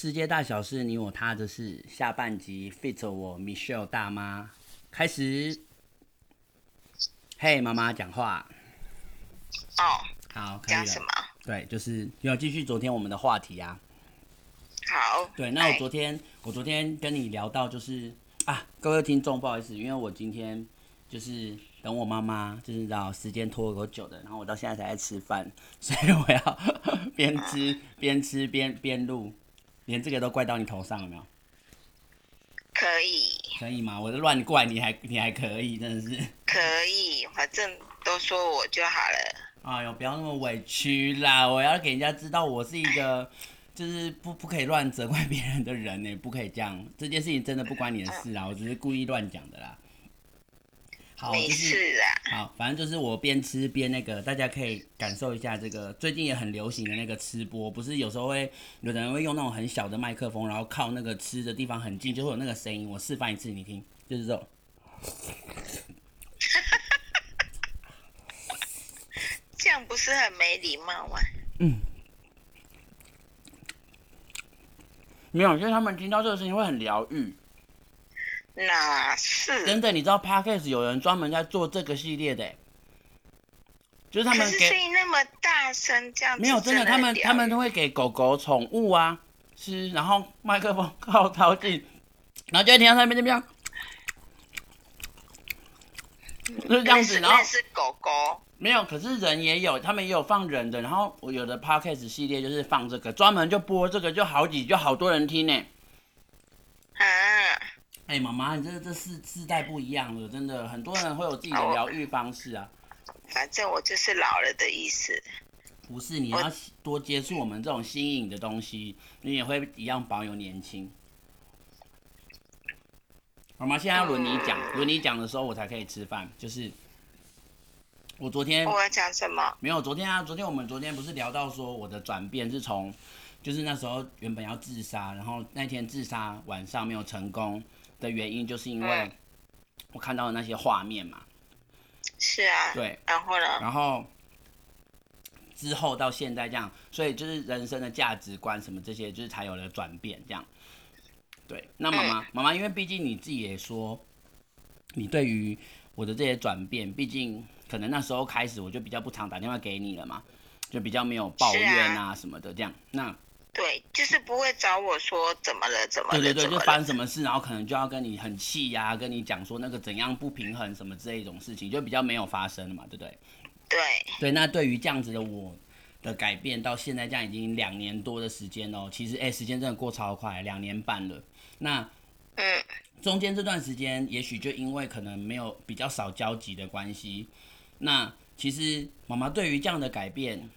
世界大小事，你我他的事。下半集 feat 我 Michelle 大妈开始。嘿，妈妈讲话。哦，好，可以了。讲什么？对，就是要继续昨天我们的话题啊。好。对，那我昨天我昨天跟你聊到就是啊，各位听众不好意思，因为我今天就是等我妈妈，就是知道时间拖够久的，然后我到现在才在吃饭，所以我要 边吃边吃边边录。连这个都怪到你头上了没有？可以，可以吗？我都乱怪你还你还可以，真的是。可以，反正都说我就好了。哎呦，不要那么委屈啦！我要给人家知道我是一个，就是不不可以乱责怪别人的人呢，不可以这样。这件事情真的不关你的事啊，我只是故意乱讲的啦。好，没事啊。好，反正就是我边吃边那个，大家可以感受一下这个最近也很流行的那个吃播，不是有时候会有的人会用那种很小的麦克风，然后靠那个吃的地方很近，就会有那个声音。我示范一次，你听，就是这种。这样不是很没礼貌吗？嗯。没有，因为他们听到这个声音会很疗愈。哪是？真的，你知道 Podcast 有人专门在做这个系列的，就是他们给声音那么大声，这样子没有真的，他们他们都会给狗狗宠物啊吃，然后麦克风靠靠近，然后就会听到他们那边，就是这样子，然后是狗狗，没有，可是人也有，他们也有放人的，然后我有的 Podcast 系列就是放这个，专门就播这个，就好几就好多人听呢。哎、欸，妈妈，你这这世世代不一样了，真的，很多人会有自己的疗愈方式啊。反正我就是老了的意思。不是，你要多接触我们这种新颖的东西，你也会一样保有年轻。妈妈，现在要轮你讲，轮你讲的时候我才可以吃饭。就是我昨天我要讲什么？没有，昨天啊，昨天我们昨天不是聊到说我的转变是从，就是那时候原本要自杀，然后那天自杀晚上没有成功。的原因就是因为我看到的那些画面嘛，是啊，对，然后呢？然后之后到现在这样，所以就是人生的价值观什么这些，就是才有了转变这样。对，那妈妈，妈妈，因为毕竟你自己也说，你对于我的这些转变，毕竟可能那时候开始我就比较不常打电话给你了嘛，就比较没有抱怨啊什么的这样，那。对，就是不会找我说怎么了，怎么了，对对对，就发生什么事，然后可能就要跟你很气呀、啊，跟你讲说那个怎样不平衡什么这一种事情，就比较没有发生了嘛，对不对？对对，那对于这样子的我的改变，到现在这样已经两年多的时间哦，其实哎，时间真的过超快，两年半了。那嗯，中间这段时间，也许就因为可能没有比较少交集的关系，那其实妈妈对于这样的改变。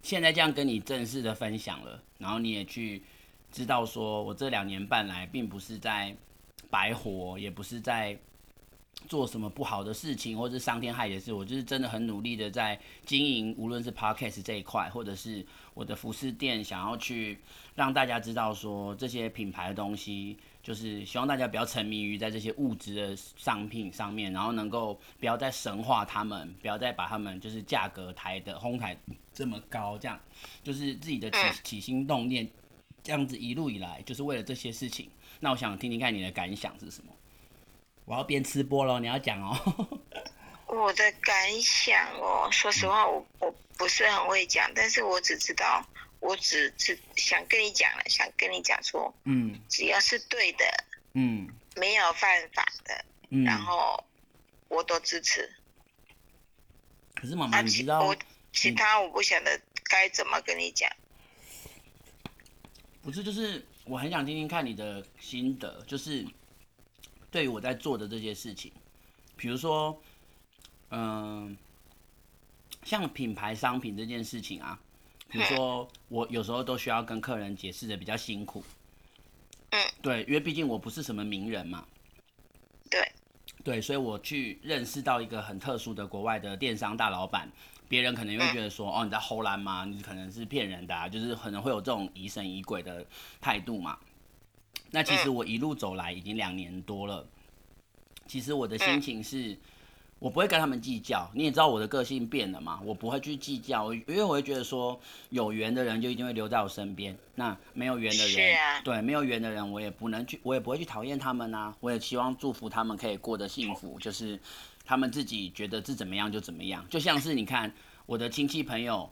现在这样跟你正式的分享了，然后你也去知道说，我这两年半来并不是在白活，也不是在做什么不好的事情，或是伤天害理的事，我就是真的很努力的在经营，无论是 Podcast 这一块，或者是我的服饰店，想要去让大家知道说，这些品牌的东西。就是希望大家不要沉迷于在这些物质的商品上面，然后能够不要再神化他们，不要再把他们就是价格抬的哄抬这么高，这样就是自己的起起心动念，这样子一路以来就是为了这些事情。那我想听听看你的感想是什么？我要边吃播喽，你要讲哦。我的感想哦，说实话，我我不是很会讲，但是我只知道。我只只想跟你讲了，想跟你讲说，嗯，只要是对的，嗯，没有犯法的，嗯，然后我都支持。可是妈妈，你知道，我其他我不晓得该怎么跟你讲。不是，就是我很想听听看你的心得，就是对于我在做的这些事情，比如说，嗯，像品牌商品这件事情啊。比如说，我有时候都需要跟客人解释的比较辛苦，嗯，对，因为毕竟我不是什么名人嘛，对，对，所以我去认识到一个很特殊的国外的电商大老板，别人可能会觉得说，哦，你在偷懒吗？你可能是骗人的啊，就是可能会有这种疑神疑鬼的态度嘛。那其实我一路走来已经两年多了，其实我的心情是，我不会跟他们计较。你也知道我的个性变了嘛，我不会去计较，因为我会觉得说有缘的人就一定会留在我身边，那没有缘的人，啊、对，没有缘的人我也不能去，我也不会去讨厌他们啊。我也希望祝福他们可以过得幸福，就是他们自己觉得是怎么样就怎么样。就像是你看我的亲戚朋友，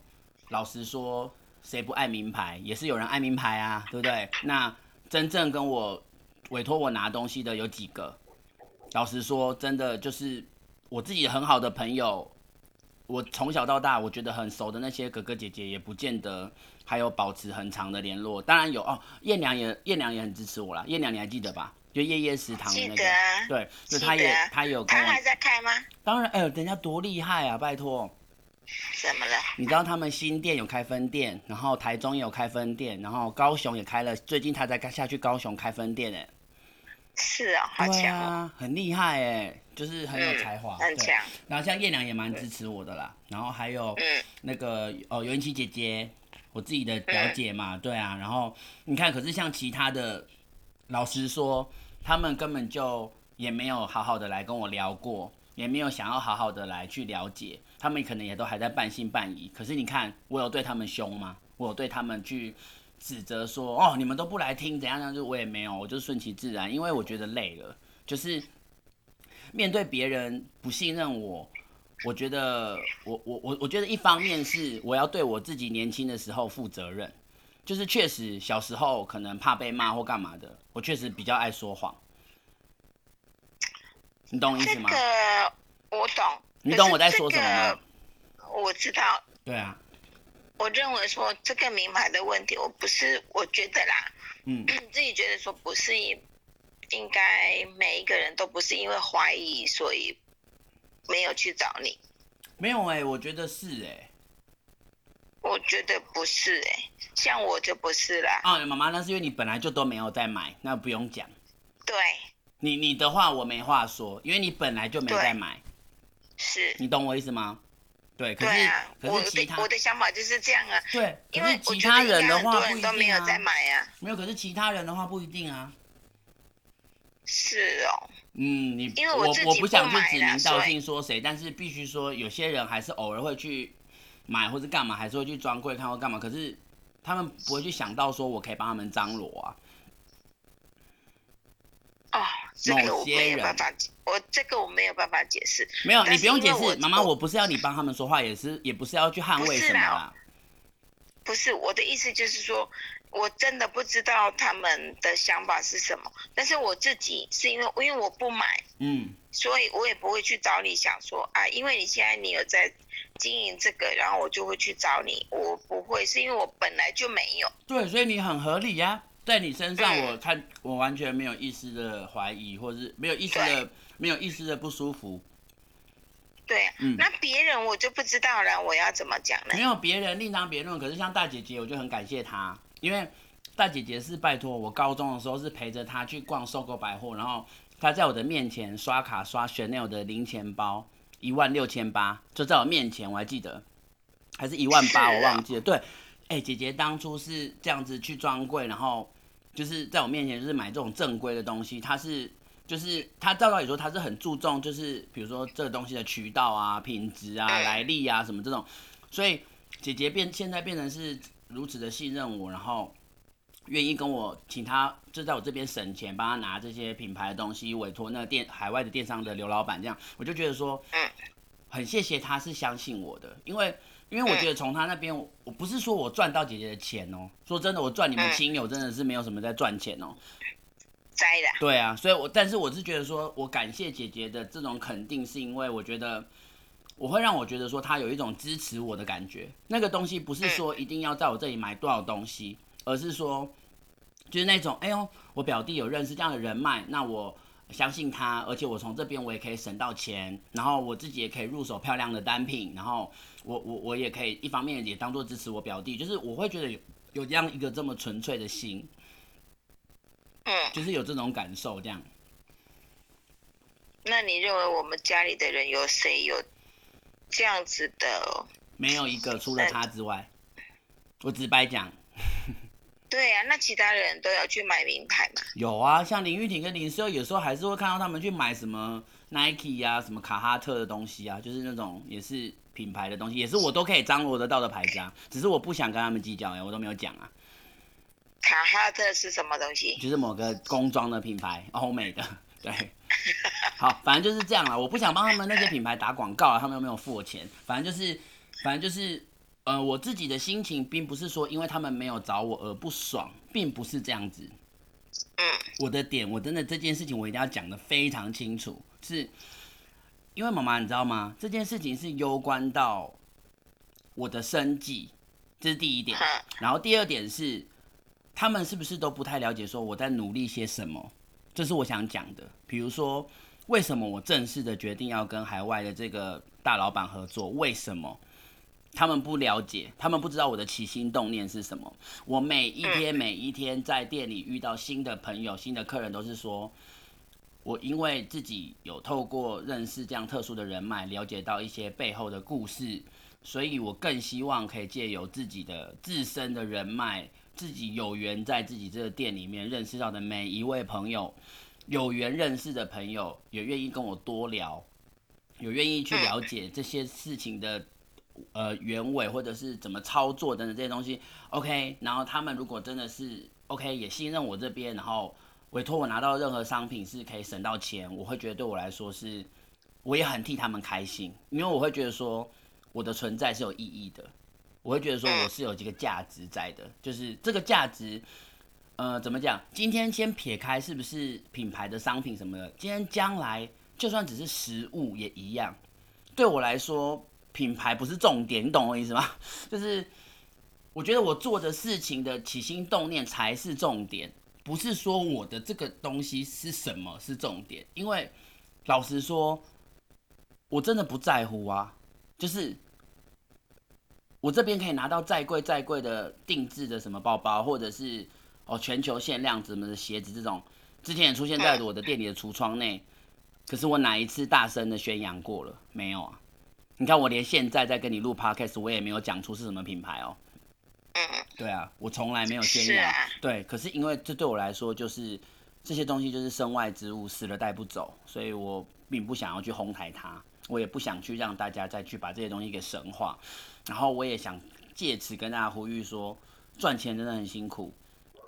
老实说，谁不爱名牌？也是有人爱名牌啊，对不对？那真正跟我委托我拿东西的有几个？老实说，真的就是我自己很好的朋友，我从小到大我觉得很熟的那些哥哥姐姐，也不见得还有保持很长的联络。当然有哦，燕娘也燕娘也很支持我啦。燕娘你还记得吧？就夜夜食堂的那个，啊、对，就他也他也有跟我。他还在开吗？当然，哎呦，人家多厉害啊！拜托。怎么了？你知道他们新店有开分店，然后台中也有开分店，然后高雄也开了，最近他才下去高雄开分店哎。是啊，好强哦，啊，很厉害哎，就是很有才华，嗯，很强。然后像叶良也蛮支持我的啦，然后还有那个哦，尤云琪姐姐，我自己的表姐嘛，对啊。然后你看，可是像其他的，老实说，他们根本就也没有好好的来跟我聊过，也没有想要好好的来去了解，他们可能也都还在半信半疑。可是你看，我有对他们凶吗？我有对他们去。指责说哦，你们都不来听，怎样怎样，就我也没有，我就顺其自然，因为我觉得累了。就是面对别人不信任我，我觉得我我我我觉得一方面是我要对我自己年轻的时候负责任，就是确实小时候可能怕被骂或干嘛的，我确实比较爱说谎。你懂我意思吗？这个我懂。你懂我在说什么吗？我知道。对啊。我认为说这个名牌的问题，我不是我觉得啦，嗯，自己觉得说不是应该每一个人都不是因为怀疑所以没有去找你，没有哎、欸，我觉得是哎、欸，我觉得不是哎、欸，像我就不是啦。啊，妈妈，那是因为你本来就都没有在买，那不用讲。对，你你的话我没话说，因为你本来就没在买，是你懂我意思吗？对，可是对啊，可是其他我的我的想法就是这样啊。对，因为其他人的话不一定啊。人都没有在买啊。没有，可是其他人的话不一定啊。是哦。嗯，你因为我我我不想去指名道姓说谁，但是必须说有些人还是偶尔会去买或者干嘛，还是会去专柜看或干嘛。可是他们不会去想到说我可以帮他们张罗啊。哦，这个我没有办法，我这个我没有办法解释。没有，你不用解释，妈妈，我不是要你帮他们说话，也是也不是要去捍卫什么啦。不是，我的意思就是说，我真的不知道他们的想法是什么。但是我自己是因为因为我不买，嗯，所以我也不会去找你想说啊，因为你现在你有在经营这个，然后我就会去找你。我不会，是因为我本来就没有。对，所以你很合理呀。在你身上，我看我完全没有一丝的怀疑，或者是没有一丝的没有一丝的不舒服。对，嗯，那别人我就不知道了，我要怎么讲呢？没有别人另当别论，可是像大姐姐，我就很感谢她，因为大姐姐是拜托我高中的时候是陪着她去逛 SOGO 百货，然后她在我的面前刷卡刷 Chanel 的零钱包一万六千八，就在我面前，我还记得，还是一万八，我忘记了。对，哎、姐姐当初是这样子去专柜，然后。就是在我面前，就是买这种正规的东西，她是就是他照道理说他是很注重，就是比如说这个东西的渠道啊、品质啊、来历啊什么这种，所以姐姐变现在变成是如此的信任我，然后愿意跟我请他就在我这边省钱，帮他拿这些品牌的东西，委托那个电海外的电商的刘老板这样，我就觉得说，嗯很谢谢他是相信我的，因为。因为我觉得从他那边，我不是说我赚到姐姐的钱哦。说真的，我赚你们亲友真的是没有什么在赚钱哦。栽的。对啊，所以我但是我是觉得说，我感谢姐姐的这种肯定，是因为我觉得我会让我觉得说，他有一种支持我的感觉。那个东西不是说一定要在我这里买多少东西，而是说就是那种，哎呦，我表弟有认识这样的人脉，那我。相信他，而且我从这边我也可以省到钱，然后我自己也可以入手漂亮的单品，然后我我我也可以一方面也当做支持我表弟，就是我会觉得有有这样一个这么纯粹的心，嗯，就是有这种感受这样。那你认为我们家里的人有谁有这样子的？没有一个，除了他之外，我直白讲。对呀、啊，那其他人都要去买名牌嘛？有啊，像林玉婷跟林诗佑，有时候还是会看到他们去买什么 Nike 呀、啊、什么卡哈特的东西啊，就是那种也是品牌的东西，也是我都可以张罗得到的牌子啊。只是我不想跟他们计较哎，我都没有讲啊。卡哈特是什么东西？就是某个工装的品牌，欧美的。对，好，反正就是这样了。我不想帮他们那些品牌打广告啊，他们又没有付我钱。反正就是，反正就是。呃，我自己的心情并不是说因为他们没有找我而不爽，并不是这样子。我的点，我真的这件事情我一定要讲的非常清楚，是因为妈妈你知道吗？这件事情是攸关到我的生计，这是第一点。然后第二点是，他们是不是都不太了解说我在努力些什么？这是我想讲的。比如说，为什么我正式的决定要跟海外的这个大老板合作？为什么？他们不了解，他们不知道我的起心动念是什么。我每一天每一天在店里遇到新的朋友、新的客人，都是说，我因为自己有透过认识这样特殊的人脉，了解到一些背后的故事，所以我更希望可以借由自己的自身的人脉，自己有缘在自己这个店里面认识到的每一位朋友，有缘认识的朋友，也愿意跟我多聊，有愿意去了解这些事情的。呃，原委或者是怎么操作等等这些东西，OK。然后他们如果真的是 OK，也信任我这边，然后委托我拿到任何商品是可以省到钱，我会觉得对我来说是，我也很替他们开心，因为我会觉得说我的存在是有意义的，我会觉得说我是有这个价值在的，就是这个价值，呃，怎么讲？今天先撇开是不是品牌的商品什么的，今天将来就算只是食物也一样，对我来说。品牌不是重点，你懂我意思吗？就是我觉得我做的事情的起心动念才是重点，不是说我的这个东西是什么是重点。因为老实说，我真的不在乎啊。就是我这边可以拿到再贵再贵的定制的什么包包，或者是哦全球限量什么的鞋子这种，之前也出现在我的店里的橱窗内。可是我哪一次大声的宣扬过了？没有啊。你看，我连现在在跟你录 podcast，我也没有讲出是什么品牌哦。对啊，我从来没有宣扬。对，可是因为这对我来说，就是这些东西就是身外之物，死了带不走，所以我并不想要去哄抬它，我也不想去让大家再去把这些东西给神化。然后我也想借此跟大家呼吁说，赚钱真的很辛苦，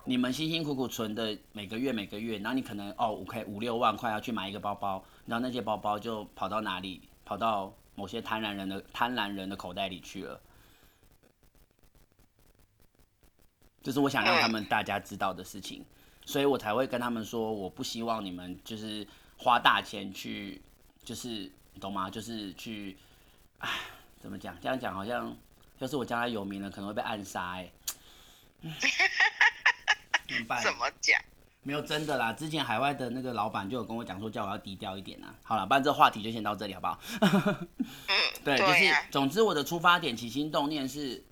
你们辛辛苦苦存的每个月每个月，然后你可能哦五 k 五六万块要去买一个包包，然后那些包包就跑到哪里，跑到。某些贪婪人的贪婪人的口袋里去了，这是我想让他们大家知道的事情，所以我才会跟他们说，我不希望你们就是花大钱去，就是懂吗？就是去，哎，怎么讲？这样讲好像，要是我将来有名了，可能会被暗杀哎。么办？怎么讲？没有真的啦，之前海外的那个老板就有跟我讲说，叫我要低调一点啊。好了，不然这话题就先到这里好不好？对，就是总之我的出发点、起心动念是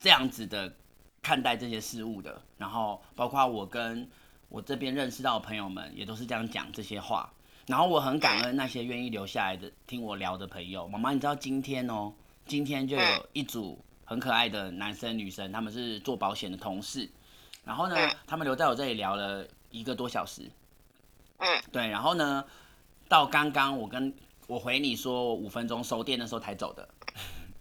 这样子的看待这些事物的。然后包括我跟我这边认识到的朋友们也都是这样讲这些话。然后我很感恩那些愿意留下来的听我聊的朋友。妈妈，你知道今天哦，今天就有一组很可爱的男生女生，他们是做保险的同事。然后呢，他们留在我这里聊了。一个多小时，嗯，对，然后呢，到刚刚我跟我回你说我五分钟收电的时候才走的，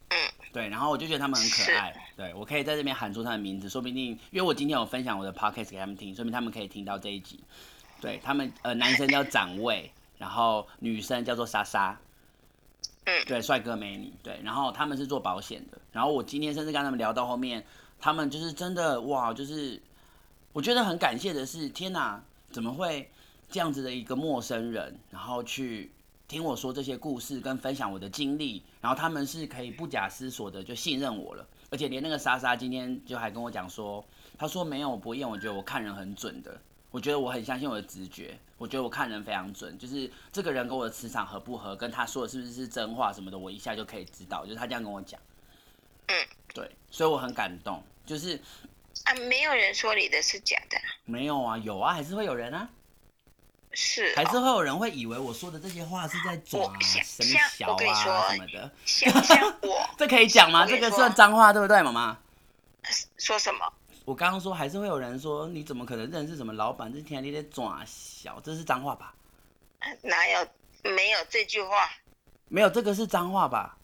嗯，对，然后我就觉得他们很可爱，对，我可以在这边喊出他的名字，说不定因为我今天有分享我的 podcast 给他们听，说明他们可以听到这一集，对他们，呃，男生叫展卫，然后女生叫做莎莎，嗯，对，帅哥美女，对，然后他们是做保险的，然后我今天甚至跟他们聊到后面，他们就是真的哇，就是。我觉得很感谢的是，天哪，怎么会这样子的一个陌生人，然后去听我说这些故事跟分享我的经历，然后他们是可以不假思索的就信任我了，而且连那个莎莎今天就还跟我讲说，他说没有不验，我觉得我看人很准的，我觉得我很相信我的直觉，我觉得我看人非常准，就是这个人跟我的磁场合不合，跟他说的是不是是真话什么的，我一下就可以知道，就是他这样跟我讲，嗯，对，所以我很感动，就是。啊，没有人说你的是假的。没有啊，有啊，还是会有人啊。是、哦。还是会有人会以为我说的这些话是在装啊，什么小啊什么的。像像我。这可以讲吗？这个算脏话对不对，妈妈？说什么？我刚刚说还是会有人说，你怎么可能认识什么老板？这天你在抓小，这是脏话吧？哪有？没有这句话。没有这个是脏话吧？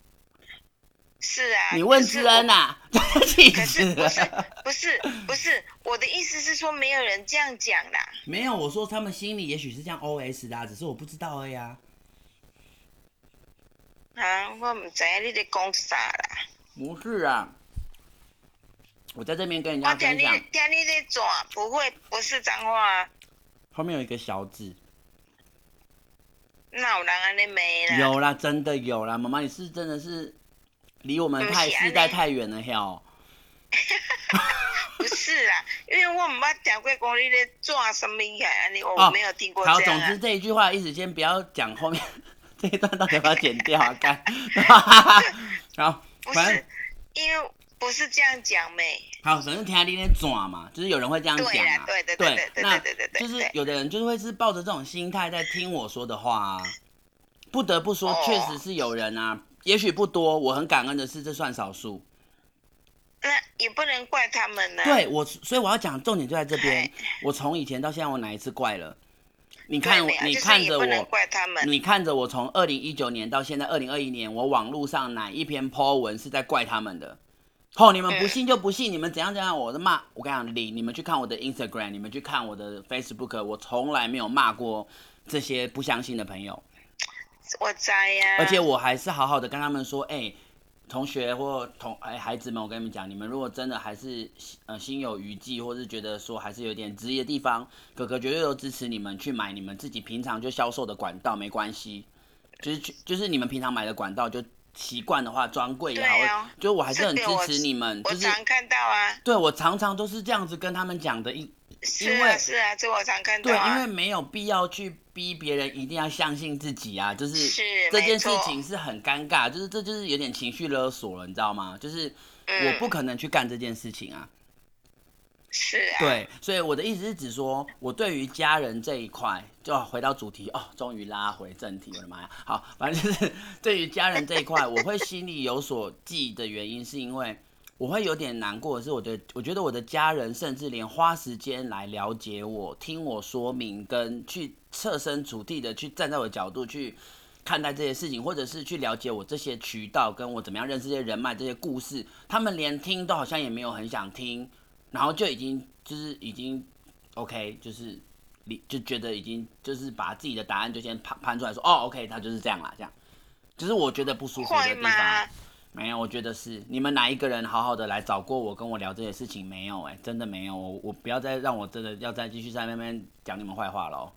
是啊。你问知恩呐？可是 不是不是不是我的意思是说没有人这样讲啦。没有，我说他们心里也许是这样 OS 的，只是我不知道而已啊。啊，我唔知你在讲啥啦。不是啊，我在这边跟人家分享。我听你听你在转，不会不是脏话啊。后面有一个小字。那有人安尼没啦？有啦，真的有啦，妈妈，你是真的是离我们太世代太远了，哟。不是啊，因为我唔捌听过讲你在转什么呀？你我没有听过、啊。好，总之这一句话意思先不要讲后面。这一段到底要不要剪掉啊？干，好，不是，因为不是这样讲没。好，反正听下你咧转嘛，就是有人会这样讲啊。对对对对对对对对。就是有的人就是会是抱着这种心态在听我说的话啊。不得不说，确实是有人啊，也许不多，我很感恩的是，这算少数。那也不能怪他们呢。对我，所以我要讲重点就在这边。我从以前到现在，我哪一次怪了？你看，你看着我，你看着我从二零一九年到现在二零二一年，我网络上哪一篇 po 文是在怪他们的？吼，你们不信就不信，你们怎样怎样，我的骂，我跟你讲，你你们去看我的 Instagram，你们去看我的 Facebook，我从来没有骂过这些不相信的朋友。我在呀，而且我还是好好的跟他们说，哎、欸。同学或同哎孩子们，我跟你们讲，你们如果真的还是呃心有余悸，或是觉得说还是有点质疑的地方，哥哥绝对都支持你们去买你们自己平常就销售的管道，没关系，就是就是你们平常买的管道就习惯的话，专柜也好，哦、就我还是很支持你们。我常看到啊，对我常常都是这样子跟他们讲的，因因为是啊，是啊，这我常看到、啊。对，因为没有必要去。逼别人一定要相信自己啊，就是这件事情是很尴尬，就是这就是有点情绪勒索了，你知道吗？就是我不可能去干这件事情啊。是啊。对，所以我的意思是指说，我对于家人这一块，就回到主题哦，终于拉回正题，我的妈呀！好，反正就是 对于家人这一块，我会心里有所记的原因，是因为。我会有点难过是，我的我觉得我的家人甚至连花时间来了解我、听我说明，跟去设身处地的去站在我的角度去看待这些事情，或者是去了解我这些渠道，跟我怎么样认识这些人脉、这些故事，他们连听都好像也没有很想听，然后就已经就是已经 OK，就是你就觉得已经就是把自己的答案就先判判出来说，哦，OK，他就是这样啦，这样，就是我觉得不舒服的地方。没有，我觉得是你们哪一个人好好的来找过我，跟我聊这些事情没有？哎，真的没有。我我不要再让我真的要再继续在那边讲你们坏话了。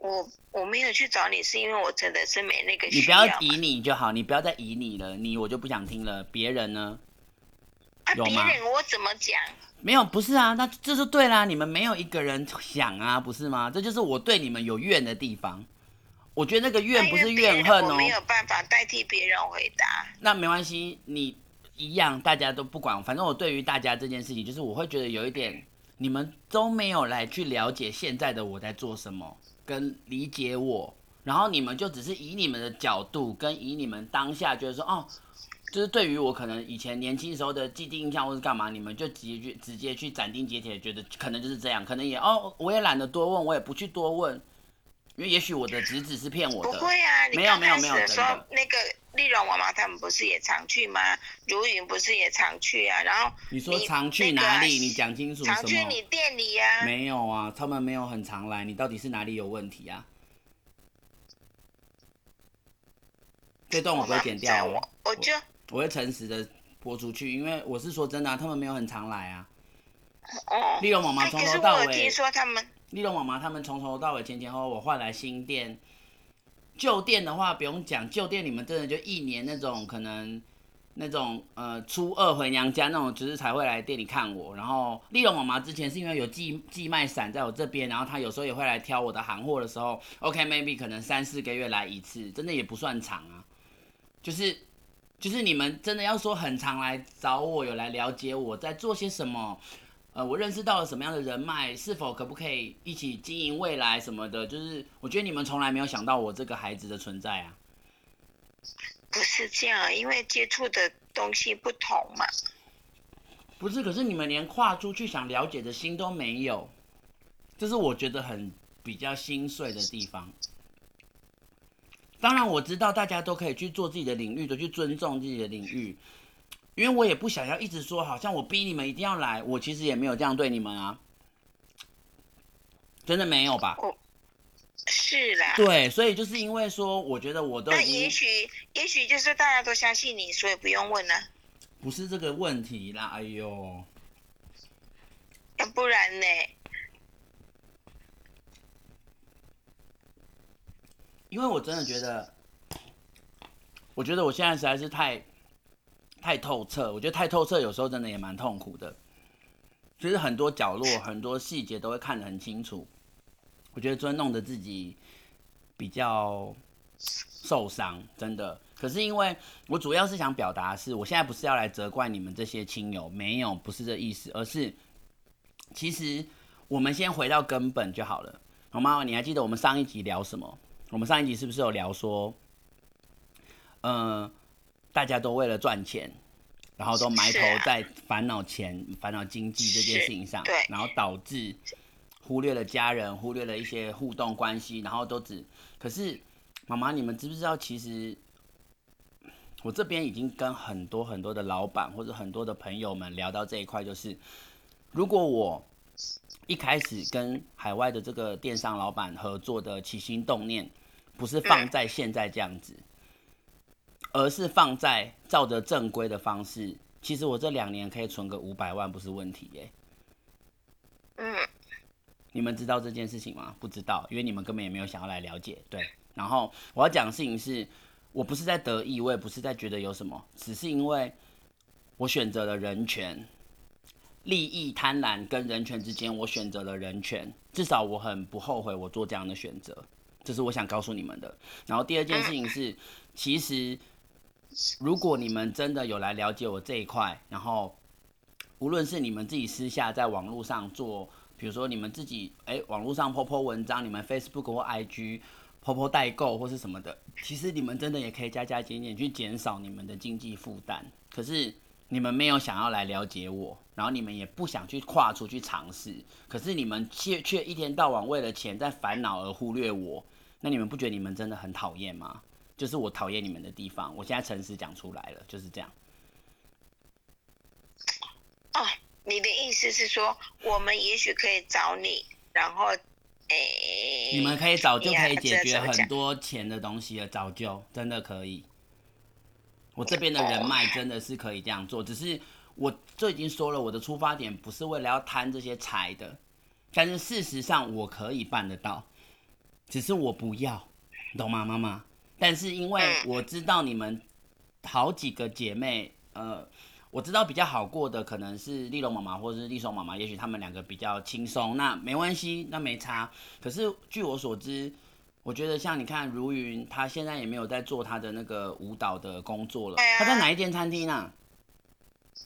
我我没有去找你，是因为我真的是没那个。你不要以你就好，你不要再以你了，你我就不想听了。别人呢？啊，别人我怎么讲？没有，不是啊，那这就对啦。你们没有一个人想啊，不是吗？这就是我对你们有怨的地方。我觉得那个怨不是怨恨哦，我没有办法代替别人回答。那没关系，你一样，大家都不管。反正我对于大家这件事情，就是我会觉得有一点，你们都没有来去了解现在的我在做什么，跟理解我，然后你们就只是以你们的角度，跟以你们当下觉得说，哦，就是对于我可能以前年轻时候的既定印象或是干嘛，你们就直接去直接去斩钉截铁，觉得可能就是这样，可能也哦，我也懒得多问，我也不去多问。因为也许我的侄子是骗我的，不会啊，你刚开始的时候，那个丽蓉妈妈他们不是也常去吗？如云不是也常去啊？然后你说常去哪里？你讲清楚什么？常去你店里呀？没有啊，他们没有很常来。你到底是哪里有问题啊？这段我不会剪掉，我我就我会诚实的播出去，因为我是说真的啊，他们没有很常来啊。哦，丽蓉妈妈从头到尾，说他们。丽龙妈妈他们从头到尾前前后后，我换来新店，旧店的话不用讲，旧店你们真的就一年那种可能那种呃初二回娘家那种，就是才会来店里看我。然后丽龙妈妈之前是因为有寄寄卖伞在我这边，然后她有时候也会来挑我的行货的时候，OK maybe 可能三四个月来一次，真的也不算长啊。就是就是你们真的要说很常来找我，有来了解我在做些什么。呃，我认识到了什么样的人脉，是否可不可以一起经营未来什么的？就是我觉得你们从来没有想到我这个孩子的存在啊。不是这样，因为接触的东西不同嘛。不是，可是你们连跨出去想了解的心都没有，这是我觉得很比较心碎的地方。当然我知道大家都可以去做自己的领域，都去尊重自己的领域，因为我也不想要一直说，好像我逼你们一定要来，我其实也没有这样对你们啊，真的没有吧？是啦，对，所以就是因为说，我觉得我都，那也许也许就是大家都相信你，所以不用问了。不是这个问题啦，哎呦，要不然呢？因为我真的觉得，我觉得我现在实在是太太透彻，我觉得太透彻有时候真的也蛮痛苦的。其实很多角落、很多细节都会看得很清楚。我觉得真弄得自己比较受伤，真的。可是因为我主要是想表达是，我现在不是要来责怪你们这些亲友，没有，不是这意思，而是其实我们先回到根本就好了，好吗？你还记得我们上一集聊什么？我们上一集是不是有聊说，嗯、大家都为了赚钱，然后都埋头在烦恼钱、烦恼经济这件事情上，然后导致。忽略了家人，忽略了一些互动关系，然后都只。可是，妈妈，你们知不知道？其实我这边已经跟很多很多的老板或者很多的朋友们聊到这一块，就是如果我一开始跟海外的这个电商老板合作的起心动念，不是放在现在这样子，而是放在照着正规的方式，其实我这两年可以存个五百万，不是问题耶。嗯。你们知道这件事情吗？不知道，因为你们根本也没有想要来了解。对，然后我要讲的事情是，我不是在得意，我也不是在觉得有什么，只是因为我选择了人权，利益贪婪跟人权之间，我选择了人权，至少我很不后悔我做这样的选择，这是我想告诉你们的。然后第二件事情是，其实如果你们真的有来了解我这一块，然后无论是你们自己私下在网络上做。比如说你们自己哎，网络上 po po 文章，你们 Facebook 或 IG po po 代购或是什么的，其实你们真的也可以加加减减去减少你们的经济负担。可是你们没有想要来了解我，然后你们也不想去跨出去尝试，可是你们却却一天到晚为了钱在烦恼而忽略我，那你们不觉得你们真的很讨厌吗？就是我讨厌你们的地方，我现在诚实讲出来了，就是这样。哦。你的意思是说，我们也许可以找你，然后，诶，你们可以早就可以解决很多钱的东西了，早就真的可以。我这边的人脉真的是可以这样做，只是我就已经说了，我的出发点不是为了要贪这些财的，但是事实上我可以办得到，只是我不要，懂吗，妈妈？但是因为我知道你们好几个姐妹，呃。我知道比较好过的可能是丽蓉妈妈或者是丽松妈妈，也许他们两个比较轻松，那没关系，那没差。可是据我所知，我觉得像你看如云，她现在也没有在做她的那个舞蹈的工作了。她在哪一间餐厅呢？啊？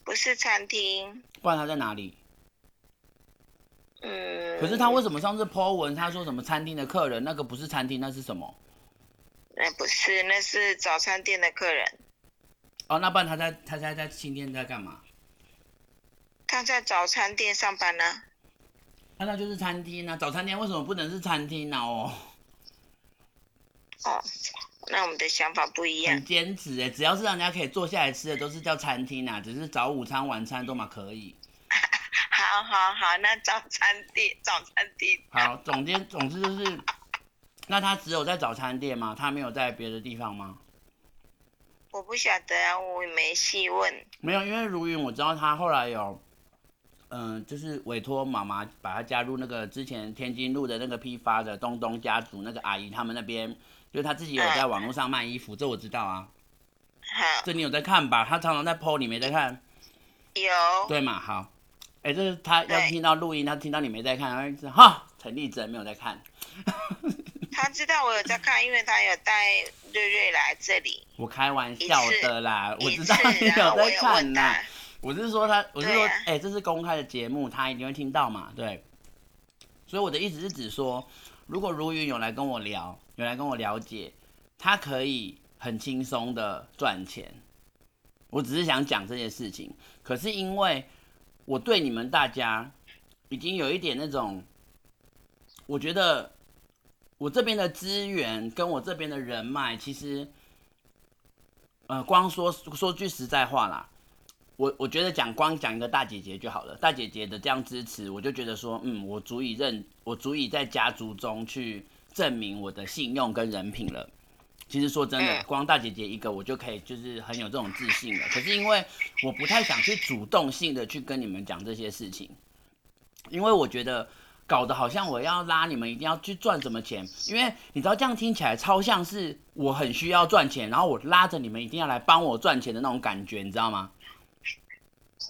不是餐厅。不然她在哪里？嗯。可是她为什么上次 po 文，她说什么餐厅的客人？那个不是餐厅，那是什么？那不是，那是早餐店的客人。哦，那不然他在他在在新店在干嘛？他在早餐店上班呢。那那就是餐厅呢？早餐店为什么不能是餐厅呢？哦。哦，那我们的想法不一样。很坚持哎，只要是让人家可以坐下来吃的，都是叫餐厅啊。只是早午餐、晚餐都嘛可以。好好好，那早餐店早餐店。好，总监总之就是，那他只有在早餐店吗？他没有在别的地方吗？我不晓得啊，我也没细问。没有，因为如云我知道他后来有，嗯、呃，就是委托妈妈把他加入那个之前天津路的那个批发的东东家族那个阿姨他们那边，就是他自己有在网络上卖衣服，嗯、这我知道啊。好。这你有在看吧？他常常在 po，你没在看？有。对嘛？好。哎，这是他要听到录音，他听到你没在看，他会说哈，陈立真没有在看。他知道我有在看，因为他有带瑞瑞来这里。我开玩笑的啦，我知道 你有在看呐。我是说他，我是说，哎、欸，这是公开的节目，他一定会听到嘛，对。所以我的意思是指说，如果如云有来跟我聊，有来跟我了解，他可以很轻松的赚钱。我只是想讲这件事情，可是因为我对你们大家已经有一点那种，我觉得我这边的资源跟我这边的人脉，其实，呃，光说说句实在话啦，我我觉得讲光讲一个大姐姐就好了，大姐姐的这样支持，我就觉得说，嗯，我足以认，我足以在家族中去证明我的信用跟人品了。其实说真的，光大姐姐一个，我就可以就是很有这种自信了。可是因为我不太想去主动性的去跟你们讲这些事情，因为我觉得搞得好像我要拉你们一定要去赚什么钱，因为你知道这样听起来超像是我很需要赚钱，然后我拉着你们一定要来帮我赚钱的那种感觉，你知道吗？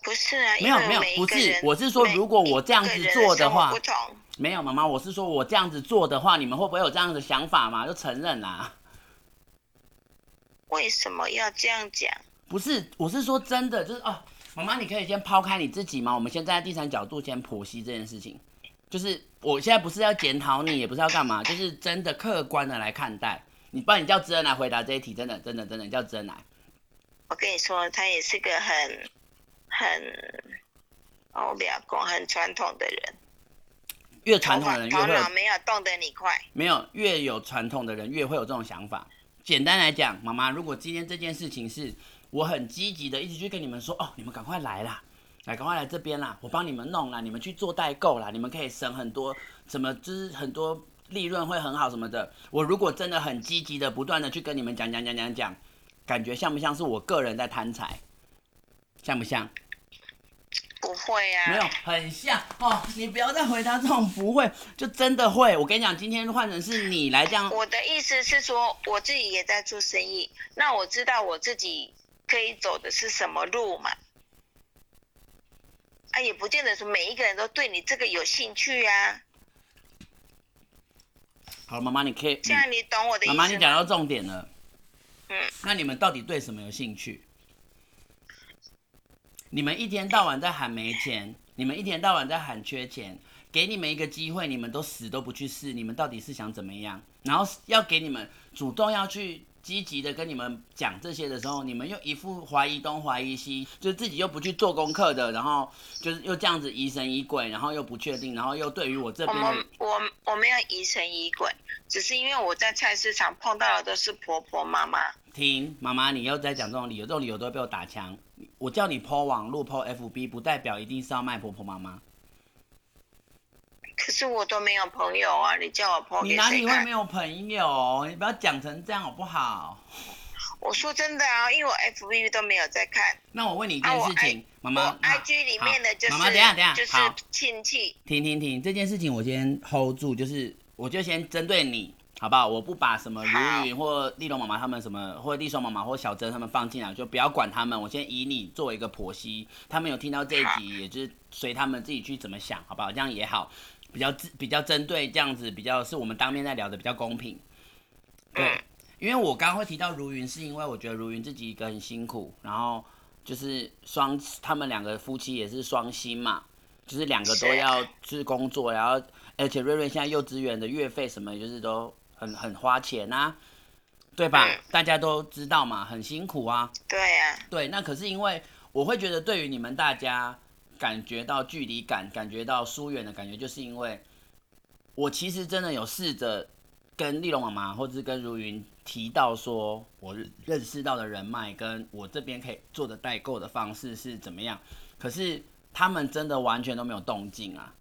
不是啊，没有没有，不是，我是说如果我这样子做的话，没有妈妈，我是说我这样子做的话，你们会不会有这样的想法嘛？就承认啦。为什么要这样讲？不是，我是说真的，就是哦，妈妈，你可以先抛开你自己吗？我们先站在第三角度先剖析这件事情。就是我现在不是要检讨你，也不是要干嘛，就是真的客观的来看待。你不然你叫知恩来回答这一题，真的，真的，真的，你叫知恩来。我跟你说，他也是个很很哦，不要讲很传统的人。越传统的人越会没有动得你快。没有，越有传统的人越会有这种想法。简单来讲，妈妈，如果今天这件事情是我很积极的，一直去跟你们说，哦，你们赶快来啦，来，赶快来这边啦，我帮你们弄啦，你们去做代购啦，你们可以省很多，什么就是很多利润会很好什么的。我如果真的很积极的，不断的去跟你们讲讲讲讲讲，感觉像不像是我个人在贪财？像不像？不会呀、啊，没有很像哦。你不要再回答这种不会，就真的会。我跟你讲，今天换成是你来这样。我的意思是说，我自己也在做生意，那我知道我自己可以走的是什么路嘛。啊，也不见得说每一个人都对你这个有兴趣呀、啊。好，妈妈，你可以。这样你懂我的意思。妈妈，你讲到重点了。嗯。那你们到底对什么有兴趣？你们一天到晚在喊没钱，你们一天到晚在喊缺钱，给你们一个机会，你们都死都不去试，你们到底是想怎么样？然后要给你们主动要去积极的跟你们讲这些的时候，你们又一副怀疑东怀疑西，就是自己又不去做功课的，然后就是又这样子疑神疑鬼，然后又不确定，然后又对于我这边的，我我我没有疑神疑鬼，只是因为我在菜市场碰到的都是婆婆妈妈。听妈妈，你又在讲这种理由，这种理由都会被我打枪。我叫你 po 网络 po FB，不代表一定是要卖婆婆妈妈。可是我都没有朋友啊，你叫我朋友你哪里会没有朋友？你不要讲成这样好不好？我说真的啊，因为我 FB 都没有在看。那我问你一件事情，妈妈、啊、，IG 里面的就是妈妈，等下等下，就是亲戚。停停停，这件事情我先 hold 住，就是我就先针对你。好不好？我不把什么如云或丽蓉妈妈他们什么，或丽双妈妈或小珍他们放进来，就不要管他们。我先以你作为一个婆媳，他们有听到这一集，也就是随他们自己去怎么想，好不好？这样也好，比较比较针对这样子，比较是我们当面在聊的比较公平。对，因为我刚刚会提到如云，是因为我觉得如云自己一个很辛苦，然后就是双他们两个夫妻也是双薪嘛，就是两个都要去工作，然后而且瑞瑞现在幼稚园的月费什么就是都。很很花钱啊，对吧？嗯，大家都知道嘛，很辛苦啊。对呀。对，那可是因为我会觉得，对于你们大家感觉到距离感，感觉到疏远的感觉，就是因为我其实真的有试着跟丽龙妈妈或者是跟如云提到说，我认识到的人脉跟我这边可以做的代购的方式是怎么样，可是他们真的完全都没有动静啊。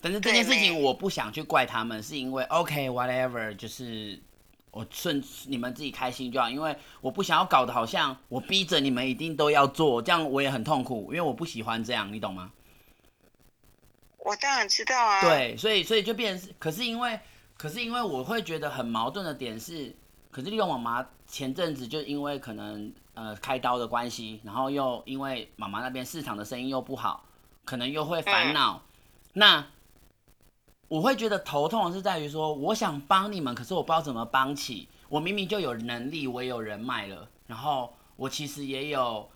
但是这件事情我不想去怪他们，是因为 OK whatever，就是我顺你们自己开心就好，因为我不想要搞得好像我逼着你们一定都要做，这样我也很痛苦，因为我不喜欢这样，你懂吗？我当然知道啊。对，所以所以就变成是，可是因为可是因为我会觉得很矛盾的点是，可是利用我妈前阵子就因为可能呃开刀的关系，然后又因为妈妈那边市场的生意又不好，可能又会烦恼，嗯、那。我会觉得头痛的是在于说，我想帮你们，可是我不知道怎么帮起。我明明就有能力，我也有人脉了，然后我其实也有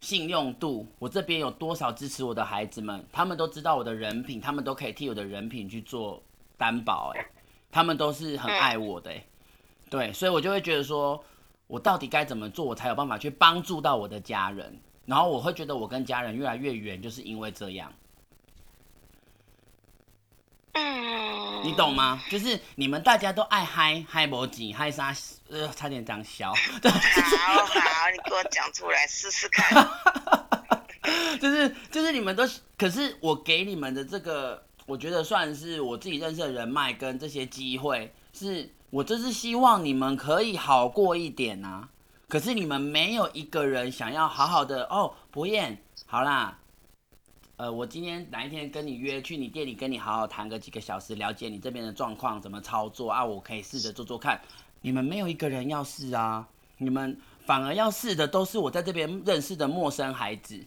信用度，我这边有多少支持我的孩子们，他们都知道我的人品，他们都可以替我的人品去做担保，哎，他们都是很爱我的，哎，对，所以我就会觉得说，我到底该怎么做，我才有办法去帮助到我的家人？然后我会觉得我跟家人越来越远，就是因为这样。嗯，你懂吗？就是你们大家都爱嗨嗨搏击嗨啥，呃，差点讲小。好好，你给我讲出来试试看。就是就是你们都，可是我给你们的这个，我觉得算是我自己认识的人脉跟这些机会，是我就是希望你们可以好过一点啊。可是你们没有一个人想要好好的哦，博彦，好啦。呃，我今天哪一天跟你约去你店里跟你好好谈个几个小时，了解你这边的状况怎么操作啊？我可以试着做做看。你们没有一个人要试啊，你们反而要试的都是我在这边认识的陌生孩子，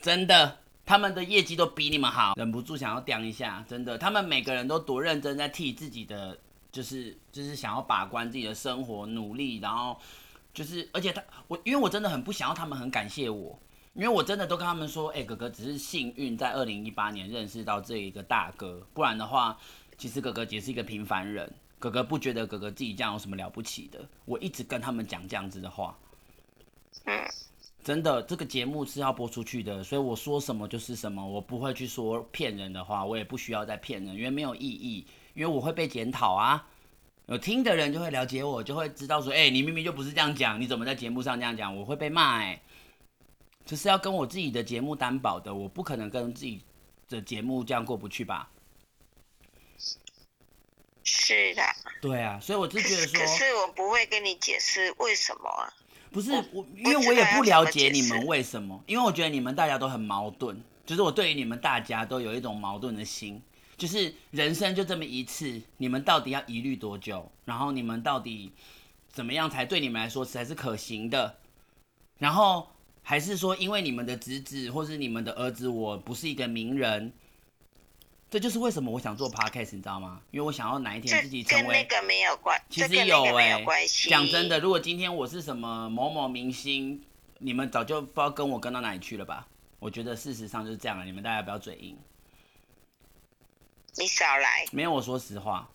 真的，他们的业绩都比你们好，忍不住想要掂一下，真的，他们每个人都多认真在替自己的，就是就是想要把关自己的生活，努力，然后就是，而且他我因为我真的很不想要他们很感谢我。因为我真的都跟他们说，哎、欸，哥哥只是幸运在二零一八年认识到这一个大哥，不然的话，其实哥哥只是一个平凡人。哥哥不觉得哥哥自己这样有什么了不起的。我一直跟他们讲这样子的话，真的，这个节目是要播出去的，所以我说什么就是什么，我不会去说骗人的话，我也不需要再骗人，因为没有意义，因为我会被检讨啊。有听的人就会了解我，就会知道说，哎、欸，你明明就不是这样讲，你怎么在节目上这样讲？我会被骂、欸，哎。就是要跟我自己的节目担保的，我不可能跟自己的节目这样过不去吧？是的。对啊，所以我就觉得说，可是我不会跟你解释为什么啊。不是我，因为我也不了解你们为什么，因为我觉得你们大家都很矛盾，就是我对于你们大家都有一种矛盾的心，就是人生就这么一次，你们到底要疑虑多久？然后你们到底怎么样才对你们来说才是可行的？然后。还是说，因为你们的侄子或是你们的儿子，我不是一个名人，这就是为什么我想做 podcast，你知道吗？因为我想要哪一天自己成为。跟那个没有关，其实有哎、欸，讲真的，如果今天我是什么某某明星，你们早就不知道跟我跟到哪里去了吧？我觉得事实上就是这样了，你们大家不要嘴硬。你少来。没有，我说实话。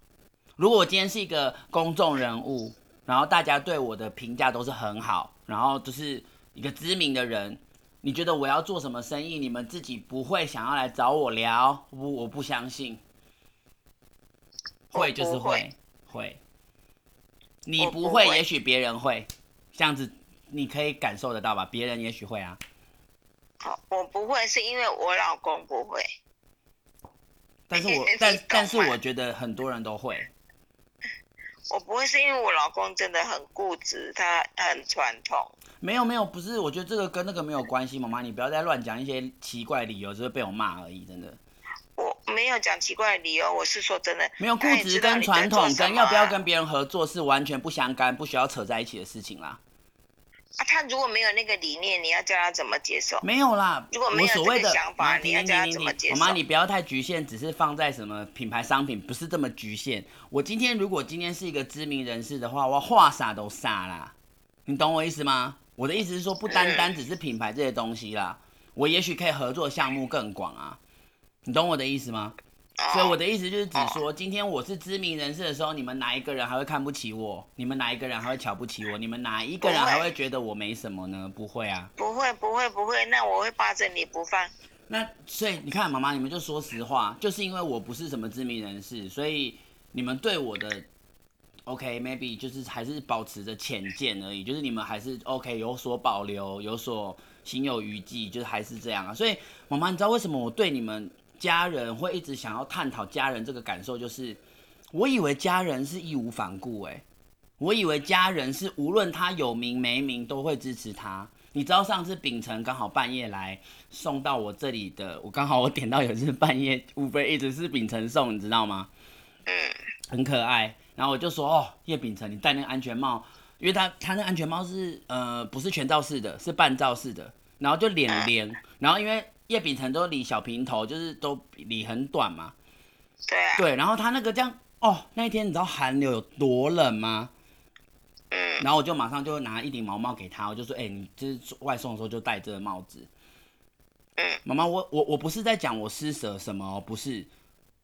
如果我今天是一个公众人物，然后大家对我的评价都是很好，然后就是。一个知名的人，你觉得我要做什么生意？你们自己不会想要来找我聊？不，我不相信。会就是会，会。你不会，也许别人会。这样子你可以感受得到吧？别人也许会啊。好，我不会，是因为我老公不会。但是我 但但是我觉得很多人都会。我不会，是因为我老公真的很固执，他很传统。没有没有，不是，我觉得这个跟那个没有关系，妈妈，你不要再乱讲一些奇怪理由，只会被我骂而已，真的。我没有讲奇怪的理由，我是说真的。没有固执跟传统跟要不要跟别人合作是完全不相干，不需要扯在一起的事情啦。啊，他如果没有那个理念，你要叫他怎么接受？没有啦，如果没有这个想法，你要叫他怎么接受？妈妈，你不要太局限，只是放在什么品牌商品，不是这么局限。我今天如果今天是一个知名人士的话，我话啥都啥啦，你懂我意思吗？我的意思是说，不单单只是品牌这些东西啦，我也许可以合作项目更广啊，你懂我的意思吗？所以我的意思就是指说，今天我是知名人士的时候，你们哪一个人还会看不起我？你们哪一个人还会瞧不起我？你们哪一个人还会觉得我没什么呢？不会啊，不会不会不会，那我会霸着你不放。那所以你看，妈妈，你们就说实话，就是因为我不是什么知名人士，所以你们对我的。OK，maybe、okay, 就是还是保持着浅见而已，就是你们还是 OK 有所保留，有所心有余悸，就是还是这样啊。所以妈妈，你知道为什么我对你们家人会一直想要探讨家人这个感受？就是我以为家人是义无反顾，哎，我以为家人是无论他有名没名都会支持他。你知道上次秉承刚好半夜来送到我这里的，我刚好我点到有一次半夜五杯一直是秉承送，你知道吗？嗯，很可爱。然后我就说哦，叶秉承，你戴那个安全帽，因为他他那安全帽是呃不是全罩式的，是半罩式的，然后就脸连，然后因为叶秉成都理小平头，就是都理很短嘛，对啊，对，然后他那个这样哦，那一天你知道寒流有多冷吗？嗯，然后我就马上就拿一顶毛帽给他，我就说，哎，你就是外送的时候就戴这个帽子。嗯，妈妈，我我我不是在讲我施舍什么哦，不是，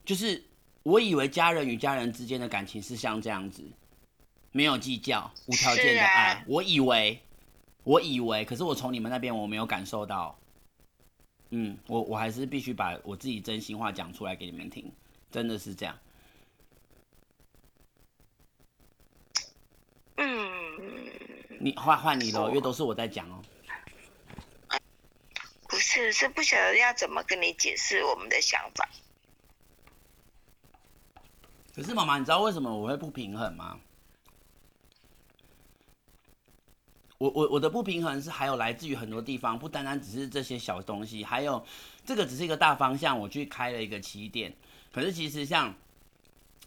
就是。我以为家人与家人之间的感情是像这样子，没有计较，无条件的爱。啊、我以为，我以为，可是我从你们那边我没有感受到。嗯，我我还是必须把我自己真心话讲出来给你们听，真的是这样。嗯，你换换你喽，因为都是我在讲哦。不是，是不晓得要怎么跟你解释我们的想法。可是妈妈，你知道为什么我会不平衡吗？我我我的不平衡是还有来自于很多地方，不单单只是这些小东西，还有这个只是一个大方向，我去开了一个起点。可是其实像，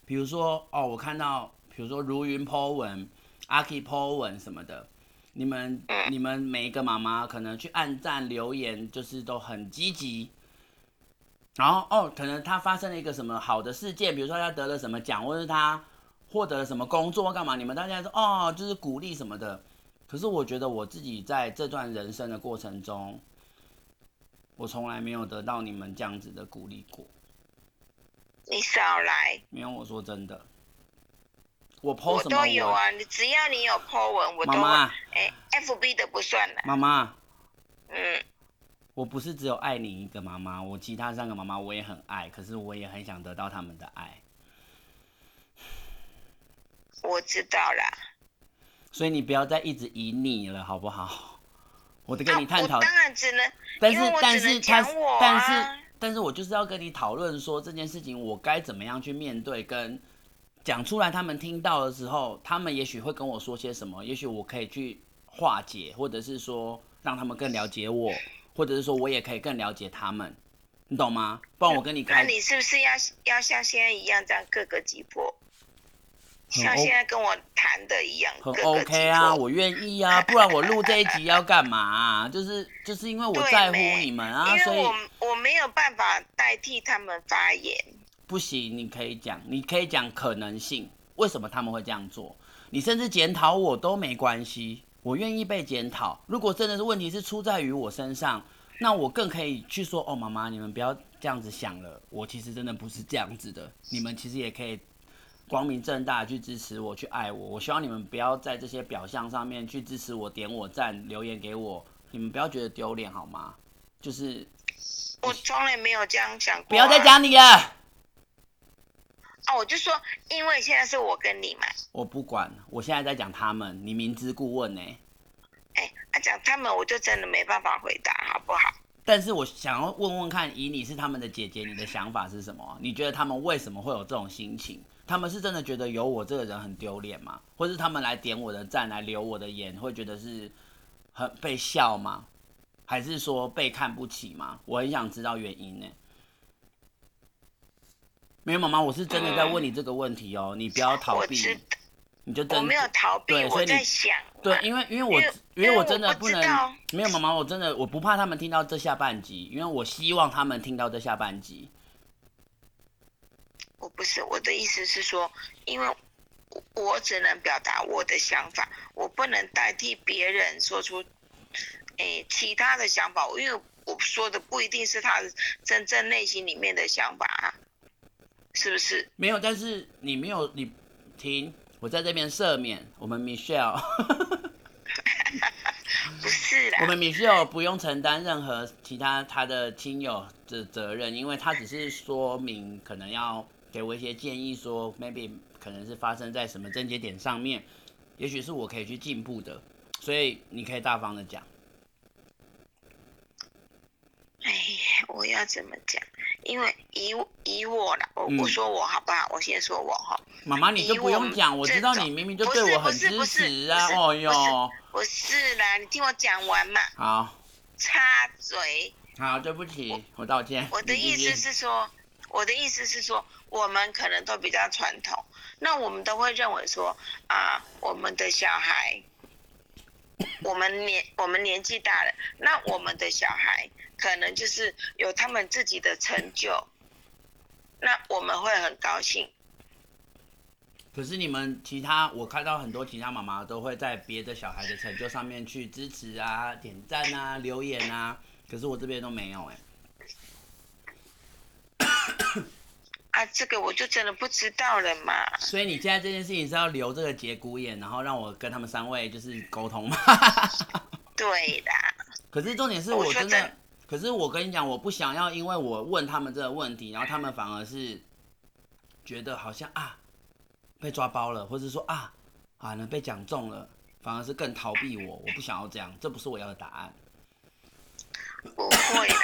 比如说哦，我看到比如说如云 po 文、阿 K po 文什么的，你们你们每一个妈妈可能去按赞留言，就是都很积极。然后哦，可能他发生了一个什么好的事件，比如说他得了什么奖，或者是他获得了什么工作干嘛，你们大家说哦，就是鼓励什么的。可是我觉得我自己在这段人生的过程中，我从来没有得到你们这样子的鼓励过。你少来！没有，我说真的，我 po 什么我都有啊。你只要你有 po 文，我都。妈妈。哎，FB 的不算了。妈妈。嗯。我不是只有爱你一个妈妈，我其他三个妈妈我也很爱，可是我也很想得到他们的爱。我知道啦。所以你不要再一直以你了，好不好？我得跟你探讨。啊、当然只能，但是但是他，但是、啊、但是我就是要跟你讨论说这件事情，我该怎么样去面对，跟讲出来。他们听到的时候，他们也许会跟我说些什么，也许我可以去化解，或者是说让他们更了解我，或者是说我也可以更了解他们，你懂吗？不然我跟你看，那你是不是要要像现在一样这样各个击破？像现在跟我谈的一样，很 OK 啊，我愿意啊，不然我录这一集要干嘛啊？就是就是因为我在乎你们啊，所以我我没有办法代替他们发言。不行，你可以讲，你可以讲可能性，为什么他们会这样做？你甚至检讨我都没关系，我愿意被检讨。如果真的是问题是出在于我身上，那我更可以去说哦，妈妈，你们不要这样子想了，我其实真的不是这样子的，你们其实也可以。光明正大去支持我，去爱我。我希望你们不要在这些表象上面去支持我、点我赞、留言给我。你们不要觉得丢脸好吗？就是我从来没有这样想过、啊。不要再讲你了。啊，我就说，因为现在是我跟你嘛。我不管，我现在在讲他们。你明知故问呢、欸？哎、欸，啊，讲他们，我就真的没办法回答，好不好？但是我想要问问看，以你是他们的姐姐，你的想法是什么？你觉得他们为什么会有这种心情？他们是真的觉得有我这个人很丢脸吗？或是他们来点我的赞，来留我的言，会觉得是很被笑吗？还是说被看不起吗？我很想知道原因呢。没有妈妈，我是真的在问你这个问题哦，你不要逃避，你就真的我没有逃避，对，所以你想，对，因为因为我因为我真的不能没有妈妈，我真的我不怕他们听到这下半集，因为我希望他们听到这下半集。我不是，我的意思是说，因为我只能表达我的想法，我不能代替别人说出，诶其他的想法，因为我说的不一定是他真正内心里面的想法啊，是不是？没有，但是你没有，你停，我在这边赦免我们 Michelle，不是啦，我们 Michelle 不用承担任何其他他的亲友的责任，因为他只是说明可能要。给我一些建议，说 maybe 可能是发生在什么症结点上面，也许是我可以去进步的，所以你可以大方的讲。哎，我要怎么讲？因为以以我啦，我我说我好不好？嗯、我先说我哈。妈妈，你就不用讲，我知道你明明就对我很支持啊！哦哟，不是啦，你听我讲完嘛。好。插嘴。好，对不起，我，我道歉。我的意思是说。我的意思是说，我们可能都比较传统，那我们都会认为说，啊，我们的小孩，我们年我们年纪大了，那我们的小孩可能就是有他们自己的成就，那我们会很高兴。可是你们其他，我看到很多其他妈妈都会在别的小孩的成就上面去支持啊、点赞啊、留言啊，可是我这边都没有哎、啊，这个我就真的不知道了嘛。所以你现在这件事情是要留这个节骨眼，然后让我跟他们三位就是沟通吗？对的。可是重点是我真的，可是我跟你讲，我不想要，因为我问他们这个问题，然后他们反而是觉得好像啊被抓包了，或者说啊啊能被讲中了，反而是更逃避我。我不想要这样，这不是我要的答案。不会的，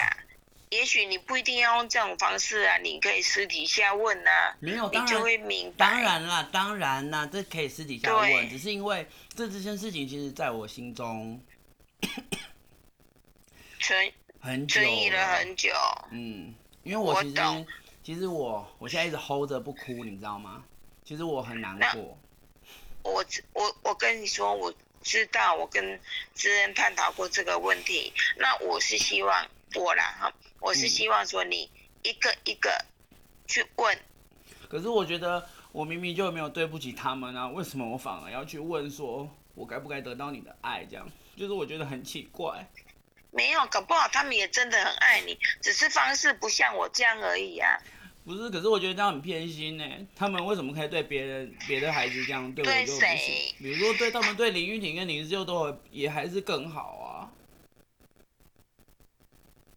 也许你不一定要用这种方式啊，你可以私底下问啊。没有，当然，你就会明白。当然啦，当然啦，这可以私底下问，只是因为这这件事情，其实在我心中。存很久了很久，嗯，因为我其实我其实我我现在一直 hold 着不哭，你知道吗？其实我很难过。我我我跟你说，我知道我跟知恩探讨过这个问题。那我是希望我啦哈，我是希望说你一个一个去问。嗯，可是我觉得我明明就没有对不起他们啊，为什么我反而要去问说我该不该得到你的爱？这样就是我觉得很奇怪。没有，搞不好他们也真的很爱你，只是方式不像我这样而已啊。不是，可是我觉得这样很偏心呢。他们为什么可以对别人、别的孩子这样对我？对谁？比如说对他们对林玉婷跟林志佑都也还是更好啊。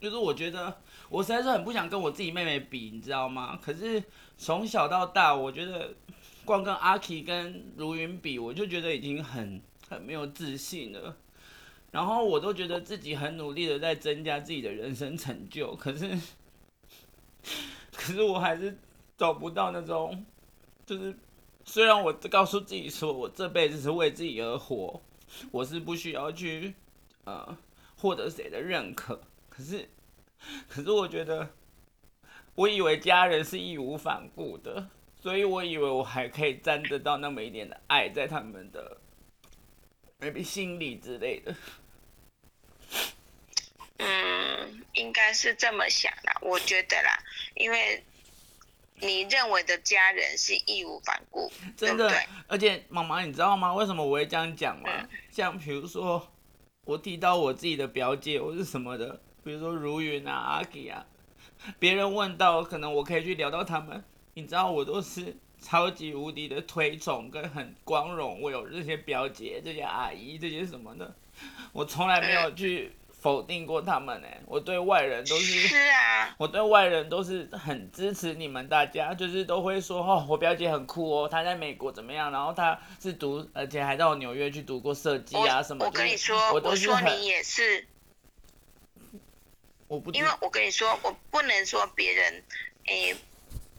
就是我觉得我实在是很不想跟我自己妹妹比，你知道吗？可是从小到大，我觉得光跟阿 K 跟如云比，我就觉得已经很很没有自信了。然后我都觉得自己很努力的在增加自己的人生成就，可是，可是我还是找不到那种，就是虽然我告诉自己说我这辈子是为自己而活，我是不需要去呃获得谁的认可，可是，可是我觉得，我以为家人是义无反顾的，所以我以为我还可以沾得到那么一点的爱在他们的 maybe 心里之类的。嗯，应该是这么想的，我觉得啦，因为你认为的家人是义无反顾，真的。而且妈妈，你知道吗？为什么我会这样讲吗？嗯、像比如说，我提到我自己的表姐或是什么的，比如说如云啊、阿吉啊，别人问到，可能我可以去聊到他们，你知道，我都是超级无敌的推崇跟很光荣，我有这些表姐、这些阿姨、这些什么的，我从来没有去。否定过他们呢？我对外人都是，是啊，我对外人都是很支持你们大家，就是都会说哦，我表姐很酷哦，她在美国怎么样？然后她是读，而且还到纽约去读过设计啊什么的。我跟你说，我都说你也是，我不，因为我跟你说，我不能说别人，诶，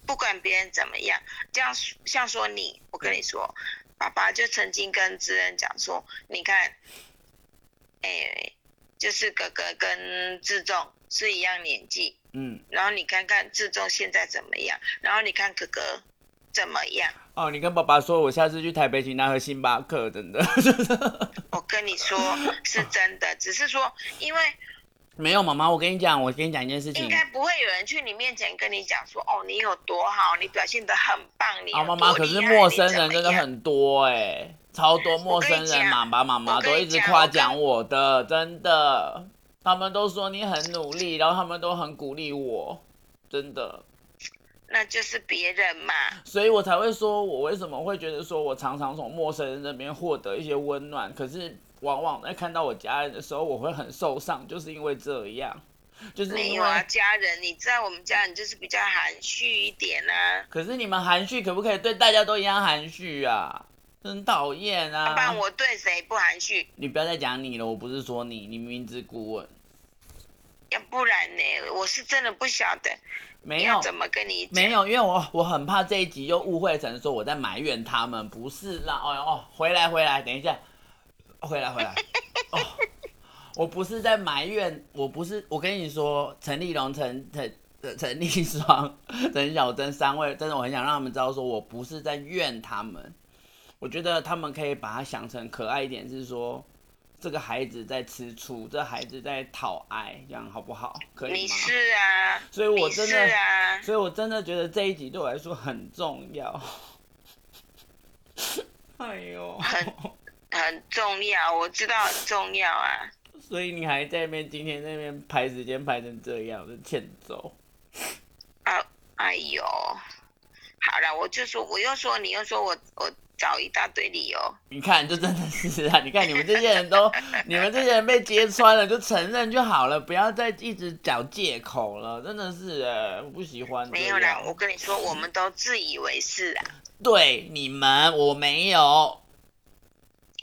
不管别人怎么样，这样像说你，我跟你说，爸爸就曾经跟知恩讲说，你看，诶。就是哥哥跟志仲是一样年纪，嗯，然后你看看志仲现在怎么样，然后你看哥哥怎么样。哦，你跟爸爸说，我下次去台北请他喝星巴克，真的。我跟你说是真的，只是说因为没有妈妈，我跟你讲，我跟你讲一件事情，应该不会有人去你面前跟你讲说，哦，你有多好，你表现得很棒，你好妈妈，可是陌生人真的很多哎、欸。超多陌生人，妈妈妈妈都一直夸奖我的，我真的，他们都说你很努力，然后他们都很鼓励我，真的。那就是别人嘛。所以我才会说，我为什么会觉得说我常常从陌生人那边获得一些温暖，可是往往在看到我家人的时候，我会很受伤，就是因为这样，就是没有啊，家人，你知道我们家人就是比较含蓄一点啊。可是你们含蓄，可不可以对大家都一样含蓄啊？真讨厌啊！不然我对谁不含蓄？你不要再讲你了，我不是说你，你明知故问。要不然呢？我是真的不晓得。没有怎么跟你讲？没有，因为我我很怕这一集又误会成说我在埋怨他们，不是啦。哦哦，回来回来，等一下，回来回来。哦，我不是在埋怨，我不是，我跟你说，陈立龙、陈陈陈立双、陈小珍三位，真的我很想让他们知道，说我不是在怨他们。我觉得他们可以把它想成可爱一点，是说这个孩子在吃醋，这個、孩子在讨爱，这样好不好？可以吗？你是啊，所以我真的，啊、所以我真的觉得这一集对我来说很重要。哎呦，很很重要，我知道很重要啊。所以你还在那边今天那边排时间排成这样的欠揍。啊，哎呦，好了，我就说，我又说，你又说我我。找一大堆理由。你看，这真的是啊！你看你们这些人都，你们这些人被揭穿了，就承认就好了，不要再一直找借口了。真的是，我不喜欢。没有啦，我跟你说，我们都自以为是啊。对，你们我没有。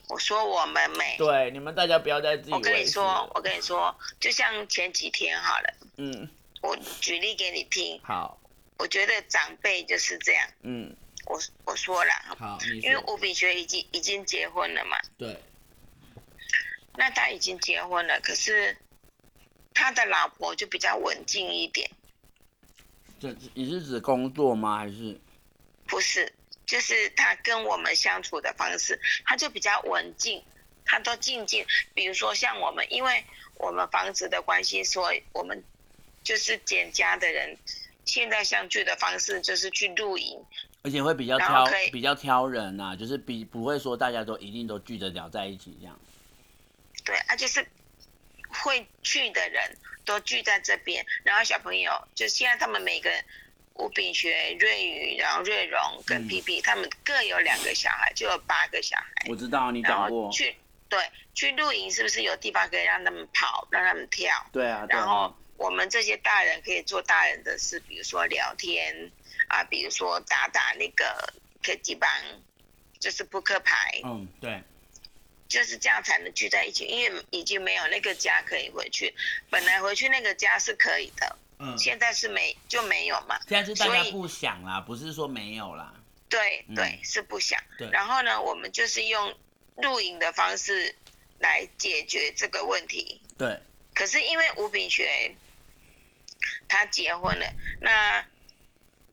我说我们没。对，你们大家不要再自己。我跟你说，我跟你说，就像前几天好了。嗯。我举例给你听。好。我觉得长辈就是这样。嗯。我我说了。好。因为吴炳学已经已经结婚了嘛。对。那他已经结婚了，可是他的老婆就比较文静一点。这你是指工作吗？还是？不是。就是他跟我们相处的方式，他就比较文静，他都静静。比如说像我们，因为我们房子的关系，所以我们就是简家的人，现在相聚的方式就是去露营，而且会比较挑，比较挑人呐、啊，就是比不会说大家都一定都聚得了在一起这样。对啊，就是会聚的人都聚在这边，然后小朋友就现在他们每个人。吴炳学、瑞宇，然后瑞荣跟皮皮，他们各有两个小孩，就有八个小孩。我知道你讲过。去对去露营，是不是有地方可以让他们跑，让他们跳？对啊。然后我们这些大人可以做大人的事，比如说聊天啊，比如说打打那个科技棒，就是扑克牌。嗯，对。就是这样才能聚在一起，因为已经没有那个家可以回去。本来回去那个家是可以的。嗯，现在是没就没有嘛，现在是大家不想啦，不是说没有啦。对对，是不想。对。然后呢，我们就是用露营的方式来解决这个问题。对。可是因为吴炳学他结婚了，那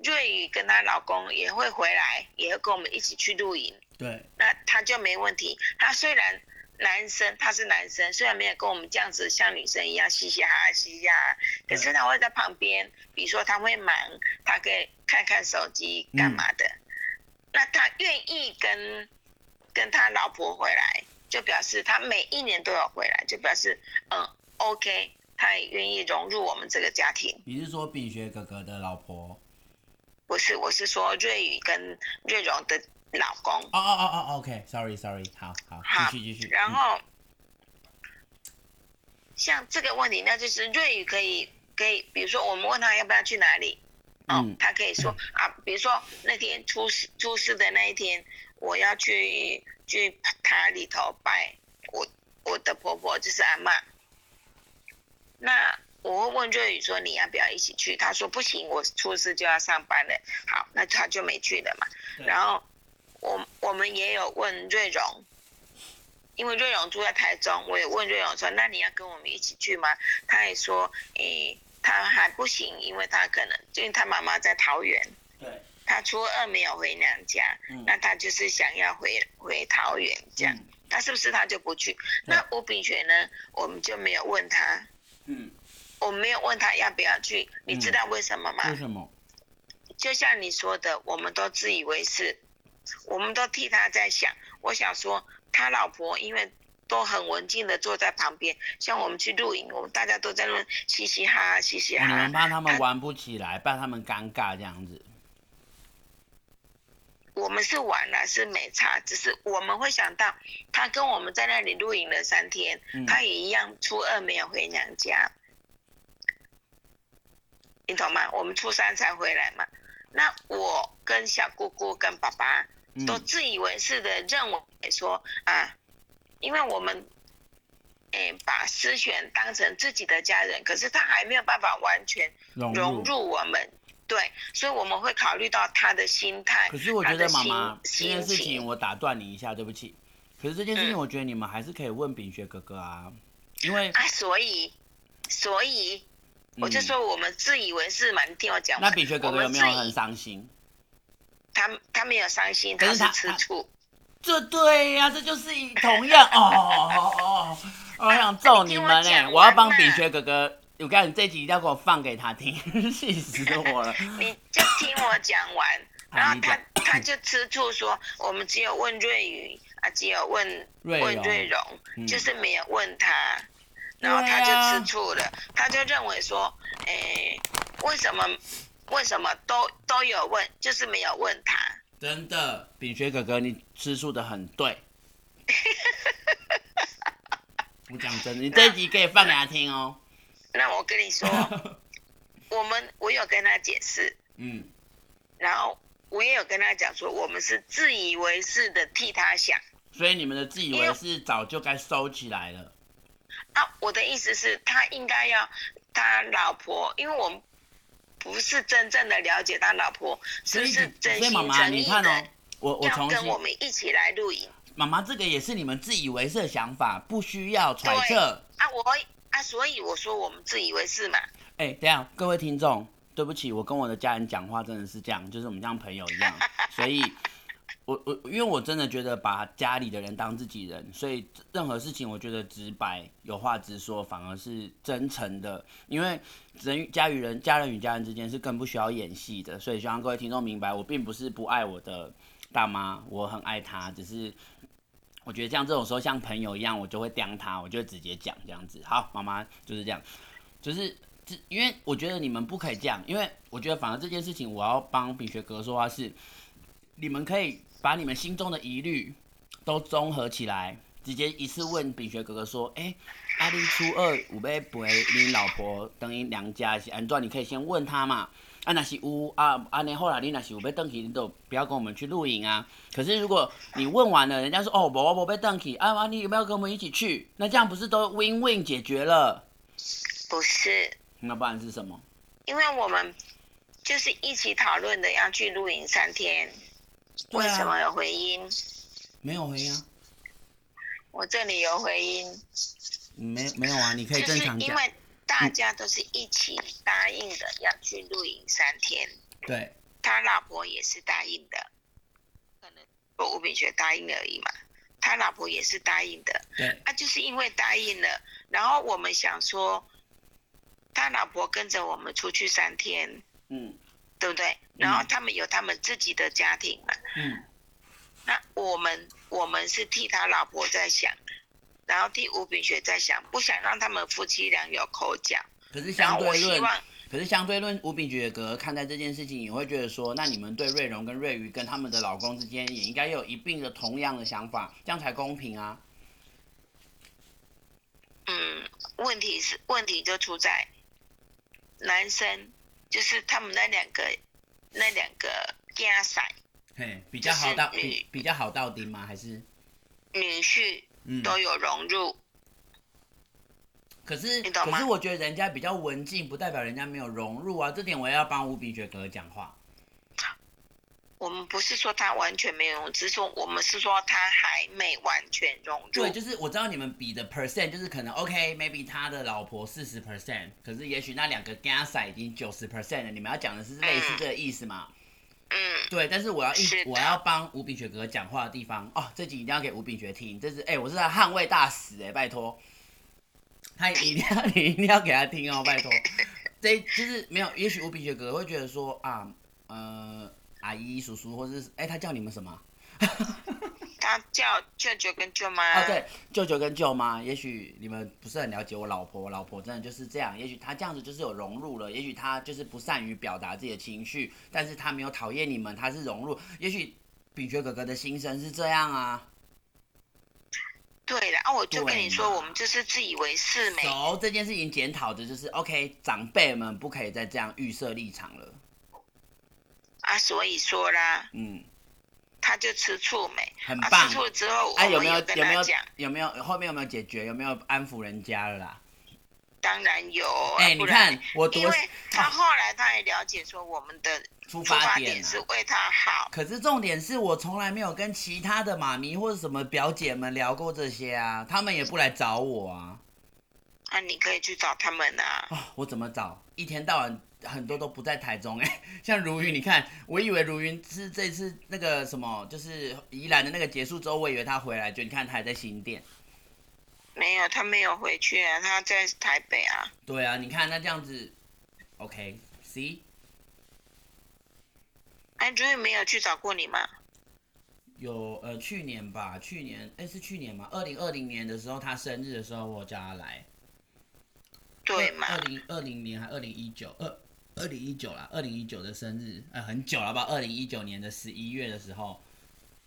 瑞宇跟她老公也会回来，也会跟我们一起去露营。对。那他就没问题。他虽然。男生他是男生，虽然没有跟我们这样子像女生一样嘻嘻哈哈嘻嘻哈哈，可是他会在旁边，比如说他会忙，他可以看看手机干嘛的。嗯、那他愿意跟跟他老婆回来，就表示他每一年都要回来，就表示嗯 OK，他也愿意融入我们这个家庭。你是说炳学哥哥的老婆？不是，我是说瑞宇跟瑞荣的。老公哦哦哦哦，OK，Sorry Sorry，好好继续继续。然后、嗯、像这个问题，那就是瑞宇可以可以，比如说我们问他要不要去哪里，哦，嗯、他可以说啊，比如说那天出事出事的那一天，我要去去塔里头拜我我的婆婆，就是阿嬷。那我会问瑞宇说，你要不要一起去？他说不行，我出事就要上班了。好，那他就没去了嘛。然后。我我们也有问瑞荣，因为瑞荣住在台中，我也问瑞荣说：“那你要跟我们一起去吗？”他也说：“诶、欸，他还不行，因为他可能，因为他妈妈在桃园，对，他初二没有回娘家，嗯、那他就是想要回回桃园这样，嗯、那是不是他就不去？那吴炳学呢？我们就没有问他，嗯，我没有问他要不要去，你知道为什么吗？为什么？就像你说的，我们都自以为是。我们都替他在想，我想说，他老婆因为都很文静的坐在旁边，像我们去露营，我们大家都在那嘻嘻哈哈，嘻嘻哈哈。你们怕他们玩不起来，怕他们尴尬这样子。我们是玩了，是没差，只是我们会想到，他跟我们在那里露营了三天，嗯、他也一样初二没有回娘家，你懂吗？我们初三才回来嘛。那我跟小姑姑跟爸爸都自以为是的认为说、嗯、啊，因为我们诶、欸、把思璇当成自己的家人，可是他还没有办法完全融入我们，对，所以我们会考虑到他的心态。可是我觉得妈妈这件事情，我打断你一下，对不起。可是这件事情，我觉得你们还是可以问炳学哥哥啊，嗯、因为啊，所以所以。我就说我们自以为是嘛，你听我讲。那炳学哥哥有没有很伤心？他他没有伤心，他是吃醋。这对呀、啊，这就是同样哦哦哦哦！我想揍你们哎！我要帮炳学哥哥，我告诉你这集一定要给我放给他听，气死我了。你就听我讲完，然后他他就吃醋说，我们只有问瑞宇啊，只有问瑞问瑞荣，嗯、就是没有问他。然后他就吃醋了，啊、他就认为说，诶，为什么为什么都都有问，就是没有问他？真的，炳学哥哥，你吃素的很对。我讲真的，你这一集可以放给他听哦。那我跟你说，我们我有跟他解释，嗯，然后我也有跟他讲说，我们是自以为是的替他想，所以你们的自以为是早就该收起来了。啊，我的意思是，他应该要他老婆，因为我们不是真正的了解他老婆是不是真心诚意的，我我要跟我们一起来录影。妈妈，这个也是你们自以为是的想法，不需要揣测。啊，我啊，所以我说我们自以为是嘛。哎、欸，等下各位听众，对不起，我跟我的家人讲话真的是这样，就是我们像朋友一样。所以，我我因为我真的觉得把家里的人当自己人，所以任何事情我觉得直白有话直说反而是真诚的。因为人家与人，家人与家人之间是更不需要演戏的。所以希望各位听众明白，我并不是不爱我的大妈，我很爱她，只是。我觉得像这种时候像朋友一样，我就会刁他，我就会直接讲这样子。好，妈妈就是这样，就是这，因为我觉得你们不可以这样，因为我觉得反而这件事情，我要帮秉学哥说话是，你们可以把你们心中的疑虑都综合起来，直接一次问秉学哥哥说，哎，阿里初二有要陪你老婆等于娘家是安怎？你可以先问他嘛。啊，那是有啊，安尼后来你那是有要登记，你都不要跟我们去露营啊。可是如果你问完了，人家说哦，我我要登记，啊啊，你有没有跟我们一起去？那这样不是都 win win 解决了？不是，那不然是什么？因为我们就是一起讨论的，要去露营三天。啊、为什么有回音？没有回音啊。我这里有回音。没没有啊？你可以正常讲。就是大家都是一起答应的，要去露营三天。对，他老婆也是答应的，可能我吴秉学答应而已嘛。他老婆也是答应的。对，啊，就是因为答应了，然后我们想说，他老婆跟着我们出去三天，嗯，对不对？然后他们有他们自己的家庭嘛，嗯，那我们我们是替他老婆在想。然后替吴炳学在想，不想让他们夫妻俩有口角。可是相对论，可是相对论，吴炳学哥看待这件事情，也会觉得说，那你们对瑞荣跟瑞瑜跟他们的老公之间，也应该有一并的同样的想法，这样才公平啊。嗯，问题是问题就出在男生，就是他们那两个那两个家婿，嘿，比较好到比比较好到底吗？还是女婿？都有融入，嗯、可是可是我觉得人家比较文静，不代表人家没有融入啊。这点我也要帮吴秉学哥讲话。我们不是说他完全没有，只是说我们是说他还没完全融入。对，就是我知道你们比的 percent，就是可能 OK，maybe 他的老婆四十 percent，可是也许那两个 gas 已经九十 percent 了。你们要讲的是类似这个意思吗？嗯嗯，对，但是我要一我要帮吴炳学哥讲话的地方哦，这集一定要给吴炳学听，这是哎，我是他捍卫大使哎，拜托，他一定要 你一定要给他听哦，拜托，这就是没有，也许吴炳学哥会觉得说啊，呃，阿姨叔叔或者是哎，他叫你们什么？他叫舅舅跟舅妈。哦，对，舅舅跟舅妈。也许你们不是很了解我老婆，我老婆真的就是这样。也许她这样子就是有融入了，也许她就是不善于表达自己的情绪，但是她没有讨厌你们，她是融入。也许秉学哥哥的心声是这样啊。对了，啊，我就跟你说，我们就是自以为是没。走，这件事情检讨的就是 OK，长辈们不可以再这样预设立场了。啊，所以说啦，嗯。他就吃醋没？很棒。啊、吃醋之后，哎、啊，有没有有没有有没有后面有没有解决？有没有安抚人家了啦？当然有。哎、欸，你看我多，因为他后来他也了解说我们的出发点是为他好。可是重点是我从来没有跟其他的妈咪或者什么表姐们聊过这些啊，他们也不来找我啊。那、啊、你可以去找他们啊。哦、我怎么找？一天到晚。很多都不在台中哎，像如云，你看，我以为如云是这次那个什么，就是宜兰的那个结束之后，我以为他回来，就你看他还在新店。没有，他没有回去啊，他在台北啊。对啊，你看那这样子，OK，See？哎，如云没有去找过你吗？有，呃，去年吧，去年，哎，是去年吗？二零二零年的时候，他生日的时候，我叫他来。对嘛？二零二零年还二零一九二。二零一九啦，二零一九的生日，呃，很久了吧？二零一九年的十一月的时候，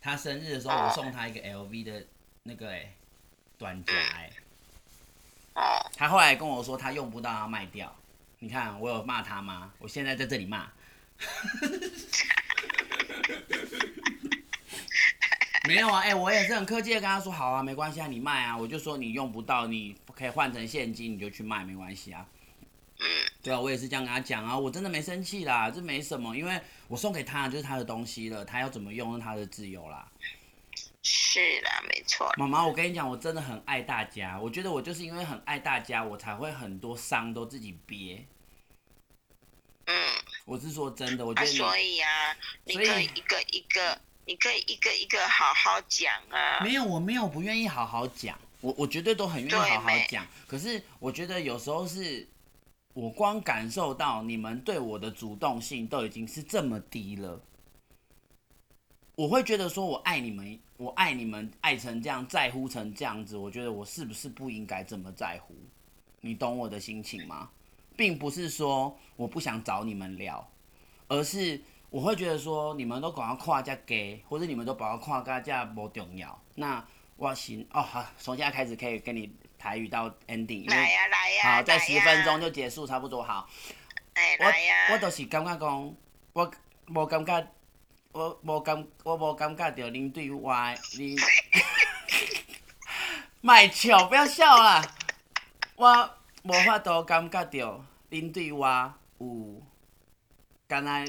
他生日的时候，我送他一个 LV 的那个、短夹哎、他后来跟我说他用不到要卖掉，你看我有骂他吗？我现在在这里骂，没有啊，哎、我也是很客气的跟他说，好啊，没关系啊，你卖啊，我就说你用不到，你可以换成现金，你就去卖，没关系啊。对啊，我也是这样跟他讲啊，我真的没生气啦，这没什么，因为我送给他就是他的东西了，他要怎么用是他的自由啦。是啦，没错。妈妈，我跟你讲，我真的很爱大家，我觉得我就是因为很爱大家，我才会很多伤都自己憋。嗯，我是说真的，我觉得、啊。所以啊，你可以一个一个，你可以一个一个好好讲啊。没有，我没有不愿意好好讲，我我绝对都很愿意好好讲，可是我觉得有时候是。我光感受到你们对我的主动性都已经是这么低了，我会觉得说，我爱你们，我爱你们，爱成这样，在乎成这样子，我觉得我是不是不应该这么在乎？你懂我的心情吗？并不是说我不想找你们聊，而是我会觉得说，你们都赶快跨家给，或者你们都把我跨家这不重要。那我行哦，好，从现在开始可以跟你。台语到 ending，来呀来呀，好，再十分钟就结束，差不多好。哎，来呀！我我就是感觉讲，我无感觉，我无感，我无感觉到恁对我，你，卖笑，不要笑啦！我无法度感觉到恁对我有，敢若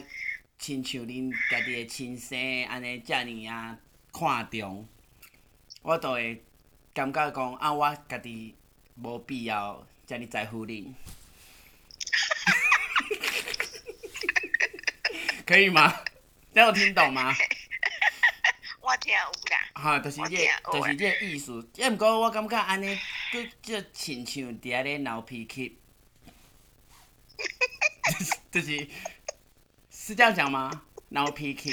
亲像恁家己的亲生安尼遮尔啊看重，我都会。感觉讲啊，我家己无必要遮尔在乎你，可以吗？这有听懂吗？我听有啦。哈，就是这个，就是这个意思。也毋过我感觉安尼，佫就亲像伫遐咧闹脾气，就是是这样讲吗？闹脾气。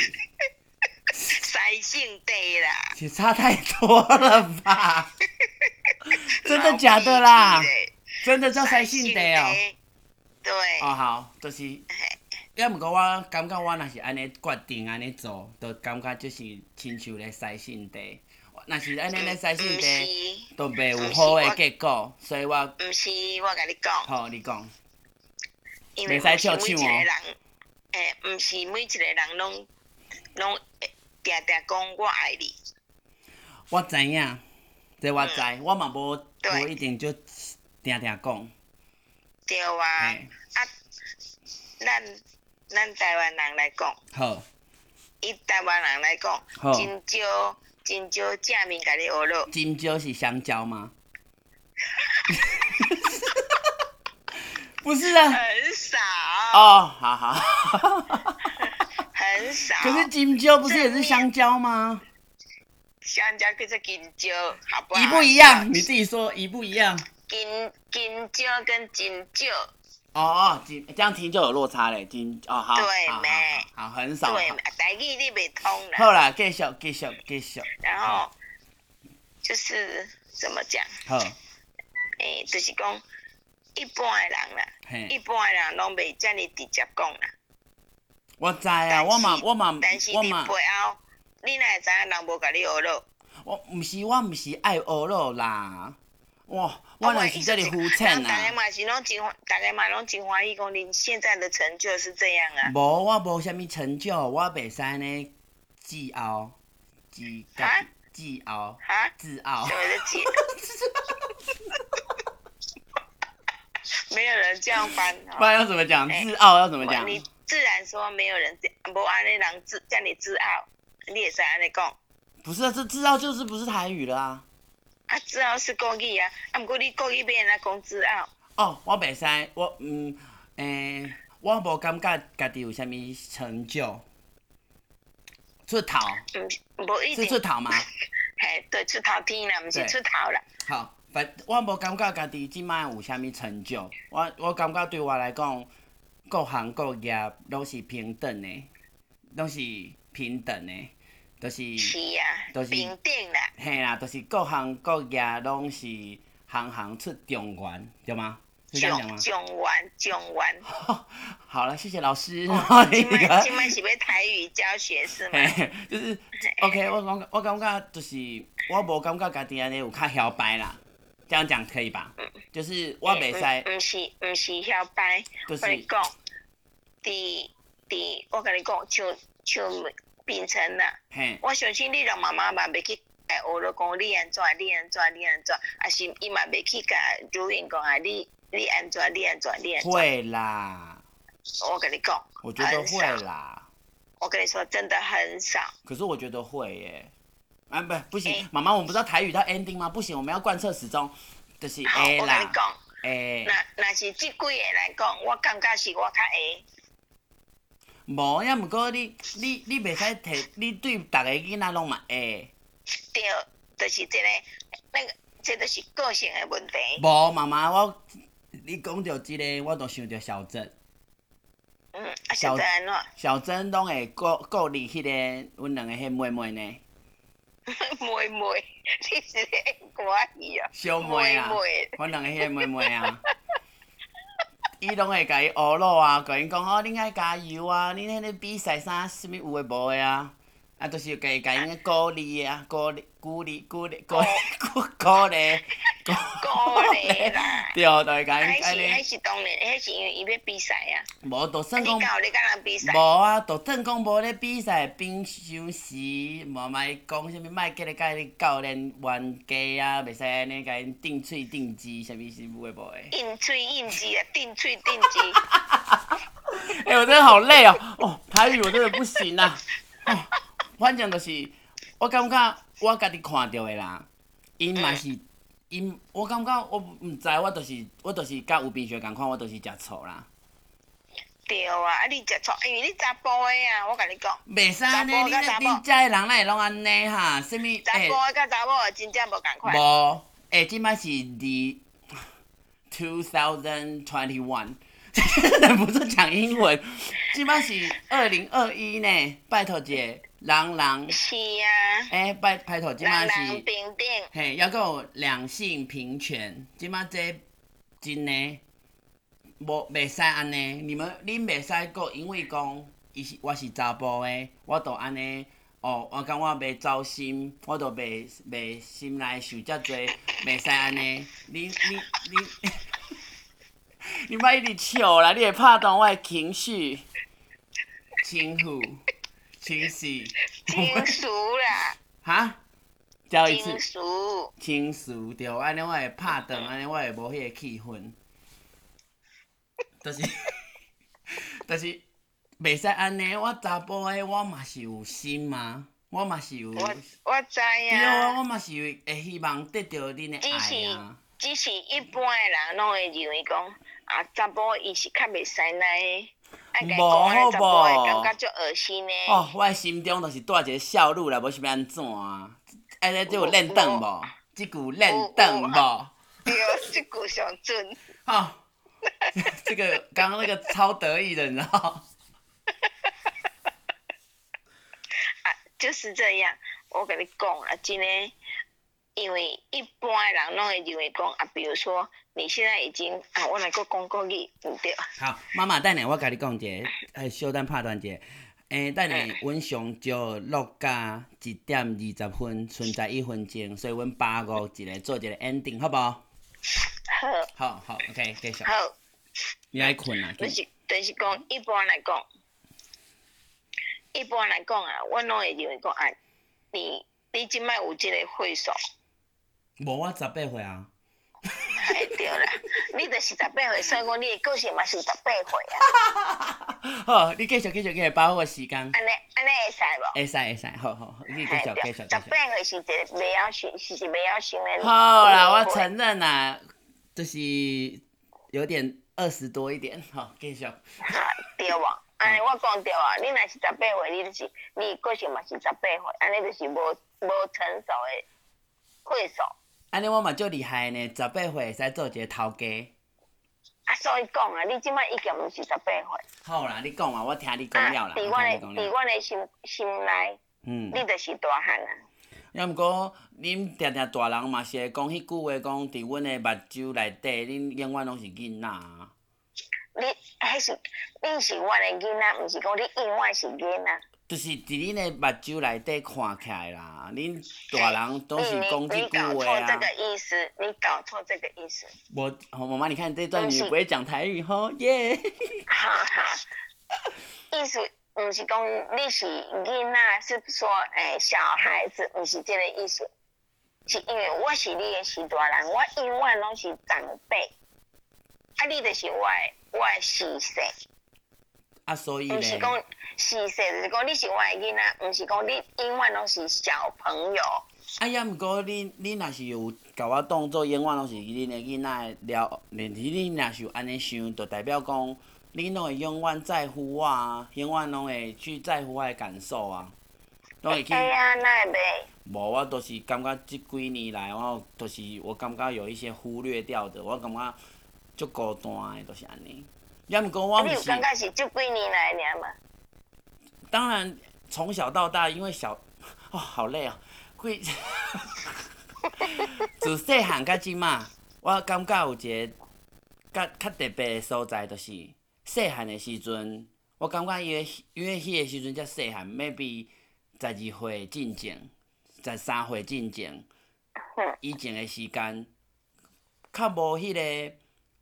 塞性地啦，也差太多了吧？真的假的啦？真的叫塞性地哦。对。哦，好，就是。要毋过我感觉我若是安尼决定安尼做，就感觉就是亲像咧塞性地。若是安尼咧塞性地，都袂有好诶结果，所以我。毋是，我甲你讲。好，你讲。袂使笑笑哦。诶，毋是每一个人拢拢。定定讲我爱你，我知影，这我知，嗯、我嘛无无一定就定定讲。对啊，嘿啊，咱咱台湾人来讲，好，以台湾人来讲，好真少真少正面甲你学了。真少是香蕉吗？不是啊。很少。哦，好好。很少，可是金蕉不是也是香蕉吗？香蕉跟这金蕉，好不好？一不一样？你自己说一不一样？金金蕉跟金蕉。哦哦，金这样听就有落差嘞，金哦好。对没？好很少。对，台语你袂通了。好啦，继续继续继续。然后就是怎么讲？好。诶，就是讲一般的人啦，一般的人拢袂这么直接讲啦。我知啊，我嘛我嘛我嘛。你哪会知影人无甲你学咯？我毋是，我毋是爱学咯啦。哇，我若是这里肤浅啊。大家嘛是拢真，大家嘛拢真欢喜讲恁现在的成就是这样啊。无，我无啥物成就，我袂使呢自傲，自家自傲，自傲。什么是自傲？没有人这样翻。不然要怎么讲？自傲要怎么讲？自然说没有人这无安尼人自叫你自傲，你也是安尼讲。不是啊，这自傲就是不是台语了啊。啊，自傲是国语啊，啊，不过你国语变来讲自傲。哦，我袂使，我嗯，诶、欸，我无感觉家己有啥物成就。出头。嗯，无一定。是出头吗？嘿，对，出头天啦，毋是出头啦。好，反我无感觉家己即摆有啥物成就，我我感觉对我来讲。各行各业拢是平等的，拢是平等的，都、就是，是啊，都是平等啦。嘿啦，都、就是各行各业拢是行行出状元，对吗？是这样讲吗？讲完，讲完。好了，谢谢老师。今晚今晚是要台语教学是吗？就是 OK，我感我感觉就是我无感觉家己安尼有较晓摆啦，这样讲可以吧？嗯、就是我袂使。唔是唔是晓摆，就是、讲，第第我跟你讲，就就变成啦。嘿。我相信你让妈妈嘛袂去学了讲你安怎你安怎你安怎，啊是伊嘛袂去甲主任讲啊你。你安怎？你安怎？你安怎？会啦，我跟你讲，我觉得会啦。我跟你说，真的很少。可是我觉得会耶。啊，不，不行，妈妈，我们不知道台语到 ending 吗？不行，我们要贯彻始终，就是啦。好，我跟你讲，诶，那那是即几个来讲，我感觉是我较会。无呀，毋过你你你袂使提，你对逐个囡仔拢嘛会。对，就是即个，那个，这个是个性的问题。无，妈妈我。你讲到即个，我都想到小珍。嗯，啊小珍安怎？小珍拢会顾顾虑迄个阮两个迄妹妹呢。妹妹，你是咧怪伊啊？小妹啊，阮两个迄个妹妹啊。伊拢会甲伊学咯啊，甲伊讲哦，恁爱加油啊，恁迄个比赛啥，啥物有诶无诶啊？啊，就是甲伊甲伊鼓励啊，鼓励鼓励鼓励鼓鼓鼓励。鼓励 啦，对，就会甲因。迄是迄是当然，迄是因为伊要比赛啊。无，就算讲。你甲人比赛。无啊，就算讲无咧比赛，平常时，无莫讲啥物，莫叫咧甲伊教练冤家啊，袂使安尼甲因定喙定舌，啥物是有诶无诶。定喙定舌啊，定喙定舌。哎，我真的好累哦！哦，台语我真的不行啦。哦，反正就是，我感觉我家己看到诶啦，因嘛是。因我感觉我毋知，我就是我就是甲有冰雪共款，我就是食醋啦。对啊，啊你食醋，因为你查甫诶啊，我甲你讲。袂使安尼，你你遮诶人哪会拢安尼哈？啥物？查甫诶甲查某诶真正无共款。无，诶，即摆是二 two thousand twenty one，忍 不住讲英文。即摆是二零二一呢，拜托者。人人是啊，诶、欸，拜拜托，即马是，人人平等，嘿，犹阁有两性平权，即马这真诶，无袂使安尼，你们恁袂使阁因为讲，伊是我是查甫诶，我着安尼，哦，我讲我袂糟心，我着袂袂心内想遮多，袂使安尼，你你你，你莫一直笑啦，你会拍动我诶情绪，情妇。情绪，情书啦！哈，教一次。情书，情书对，安尼我会拍断，安尼我会无迄个气氛。但是，但是，袂使安尼。我查甫诶，我嘛是有心嘛，我嘛是有。我我知啊。对啊，我嘛是会希望得到恁诶爱啊。只是，一般诶人拢会认为讲，啊，查甫伊是较袂使来。无好无，感觉足恶心呢。哦，我心中就是带一个笑露啦，无是要安怎啊？哎，这有练凳无？即句练凳无？对，即句上准。哦，这个刚刚那个超得意的，你知道？啊，就是这样。我跟你讲啊，真诶，因为一般人拢会认为讲啊，比如说。你现在已经啊，我来个讲国语，唔对。好，妈妈等下，我甲你讲一个，哎，小等拍断者。诶、欸，等下，阮上少落加一点二十分，剩在一分钟，所以阮八五一个做一个 ending，好不好？好。好好，OK，继续。好。你爱困啊？就是就是讲，一般来讲，一般来讲啊，我拢会认为讲，啊，你你即摆有即个岁数？无，我十八岁啊。哎，对啦，你著是十八岁，所以讲你的个性嘛是十八岁啊。好，你继续继续继续把握时间。安尼安尼会使无？会使会使，好好，你继续继续继续。十八岁是一个袂晓想，是一个袂晓想诶。好啦，我承认啦，就是有点二十多一点，好，继续。哈，对无？安尼我讲对啊，你若是十八岁，你就是你个性嘛是十八岁，安尼就是无无成熟的岁数。安尼我嘛足厉害呢，十八岁会使做一个头家。啊，所以讲啊，你即摆已经毋是十八岁。好啦，你讲啊，我听你讲了啦。伫我诶，伫我诶心心内，嗯，你着是大汉啊。要毋过，恁定定大人嘛是会讲迄句话，讲伫阮的目睭内底，恁永远拢是囡仔。你迄是，恁是阮的囡仔，毋是讲你永远是囡仔。就是伫恁的目睭内底看起来啦，恁大人都是讲这句话啊。你搞错这个意思，你搞错这个意思。我，妈妈，你看这段你不会讲台语吼，耶。哈哈。意思。毋是讲你是囡仔，是说诶、欸、小孩子，毋是这个意思。是因为我是你的是大人，我永远拢是长辈。啊，你就是我的我的师叔。啊，所以咧。毋是讲师叔，就是讲你是我的囡仔，毋是讲你永远拢是小朋友。啊，呀，毋过你你若是有甲我当做永远拢是恁的囡仔了，连你若是有安尼想，就代表讲。你拢会永远在乎我啊，永远拢会去在乎我的感受啊，拢会去。哎呀，那会袂。无，我都是感觉这几年来，我都是我感觉有一些忽略掉的，我感觉足孤单的，都是安尼。要毋过我毋是。你有感觉是这几年来尔吗？当然，从小到大，因为小，哦，好累哦，会。自细汉到即嘛，我感觉有一个较较特别的所在，就是。细汉的时阵，我感觉因为因为迄个时阵才细汉，maybe 十二岁进前，十三岁进前，以前的时间，较无迄个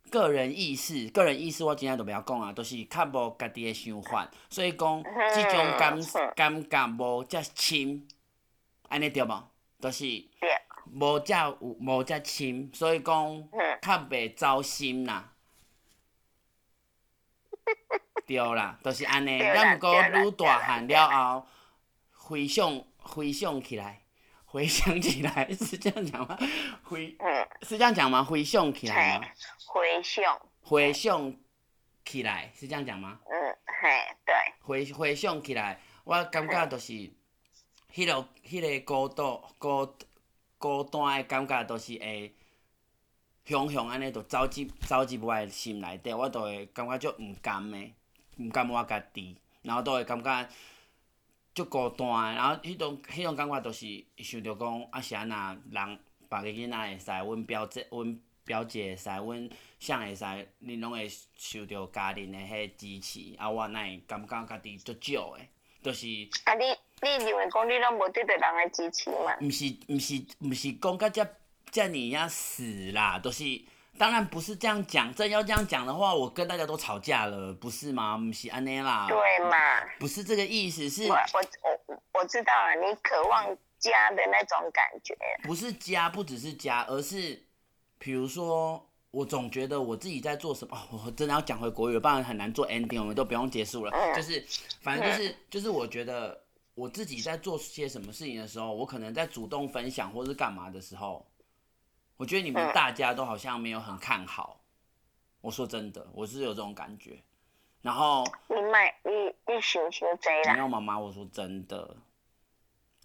个人意识，个人意识我真正都袂晓讲啊，都、就是较无家己的想法，所以讲即种感感觉无遮深，安尼对无？都、就是无遮有无遮深，所以讲较袂糟心啦。对啦，都、就是安尼。咱毋过愈大汉了后，回想回想起来，回想起来 是这样讲吗？回、嗯、是这样讲吗？回想起来吗？回想。回想起来是这样讲吗？嗯，嘿，对。回回想起来，我感觉就是，迄、个迄、那个孤独孤孤单的感觉，就是会。熊熊安尼，就走进走进我的心内底，我就会感觉足毋甘的，毋甘我家己，然后都会感觉足孤单。然后迄种迄种感觉，就是想着讲啊，是安那人别个囡仔会使，阮表姐阮表姐会使，阮啥会使，恁拢会受到家人的迄支持，啊，我哪会感觉家己足少的，就是。啊，你你认为讲你拢无得到人的支持嘛？毋是毋是毋是讲甲遮。遮你要死啦，都、就是当然不是这样讲。真要这样讲的话，我跟大家都吵架了，不是吗？毋是安尼啦，对嘛？不是这个意思，是。我我我我知道了，你渴望家的那种感觉。不是家，不只是家，而是，比如说，我总觉得我自己在做什么。哦、我真的要讲回国语，不然很难做 ending，我们都不用结束了。嗯、就是，反正就是、嗯，就是我觉得我自己在做些什么事情的时候，我可能在主动分享或是干嘛的时候。我觉得你们大家都好像没有很看好，我说真的，我是有这种感觉。然后你买你你想想谁啦？没有妈妈，我说真的，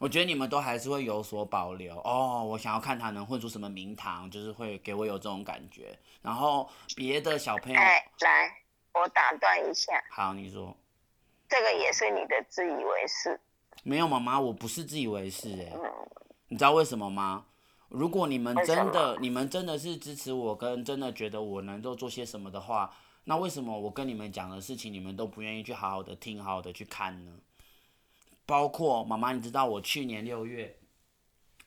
我觉得你们都还是会有所保留哦。我想要看他能混出什么名堂，就是会给我有这种感觉。然后别的小朋友，哎，来，我打断一下。好，你说。这个也是你的自以为是。没有妈妈，我不是自以为是哎、嗯。你知道为什么吗？如果你们真的，你们真的是支持我，跟真的觉得我能够做些什么的话，那为什么我跟你们讲的事情，你们都不愿意去好好的听，好好的去看呢？包括妈妈，你知道我去年六月，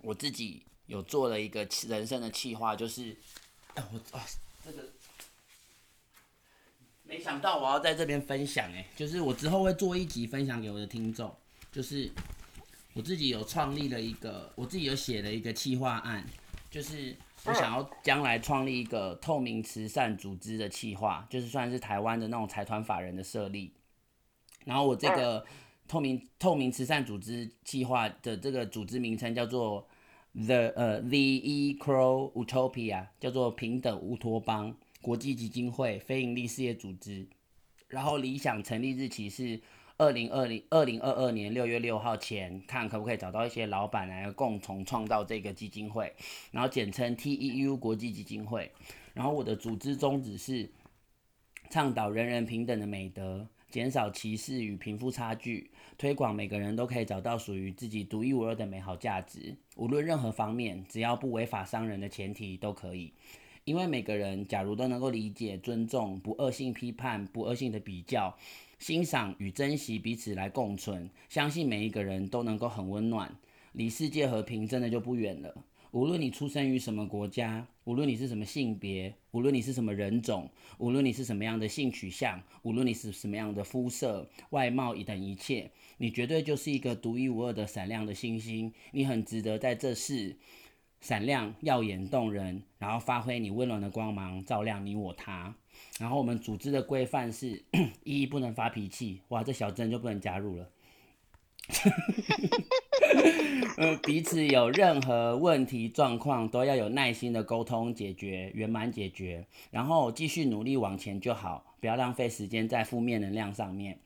我自己有做了一个人生的计划，就是，哎，我啊，这个，没想到我要在这边分享，哎，就是我之后会做一集分享给我的听众，就是。我自己有创立了一个，我自己有写了一个企划案，就是我想要将来创立一个透明慈善组织的企划，就是算是台湾的那种财团法人的设立。然后我这个透明透明慈善组织计划的这个组织名称叫做 The 呃 The Equal Utopia，叫做平等乌托邦国际基金会非营利事业组织。然后理想成立日期是。二零二零二零二二年六月六号前，看可不可以找到一些老板来共同创造这个基金会，然后简称 TEU 国际基金会。然后我的组织宗旨是倡导人人平等的美德，减少歧视与贫富差距，推广每个人都可以找到属于自己独一无二的美好价值，无论任何方面，只要不违法伤人的前提都可以。因为每个人假如都能够理解、尊重、不恶性批判、不恶性的比较、欣赏与珍惜彼此来共存，相信每一个人都能够很温暖，离世界和平真的就不远了。无论你出生于什么国家，无论你是什么性别，无论你是什么人种，无论你是什么样的性取向，无论你是什么样的肤色、外貌等一切，你绝对就是一个独一无二的闪亮的星星。你很值得在这世闪亮、耀眼、动人，然后发挥你温暖的光芒，照亮你我他。然后我们组织的规范是：一不能发脾气。哇，这小珍就不能加入了。呃，彼此有任何问题状况，都要有耐心的沟通解决，圆满解决，然后继续努力往前就好，不要浪费时间在负面能量上面。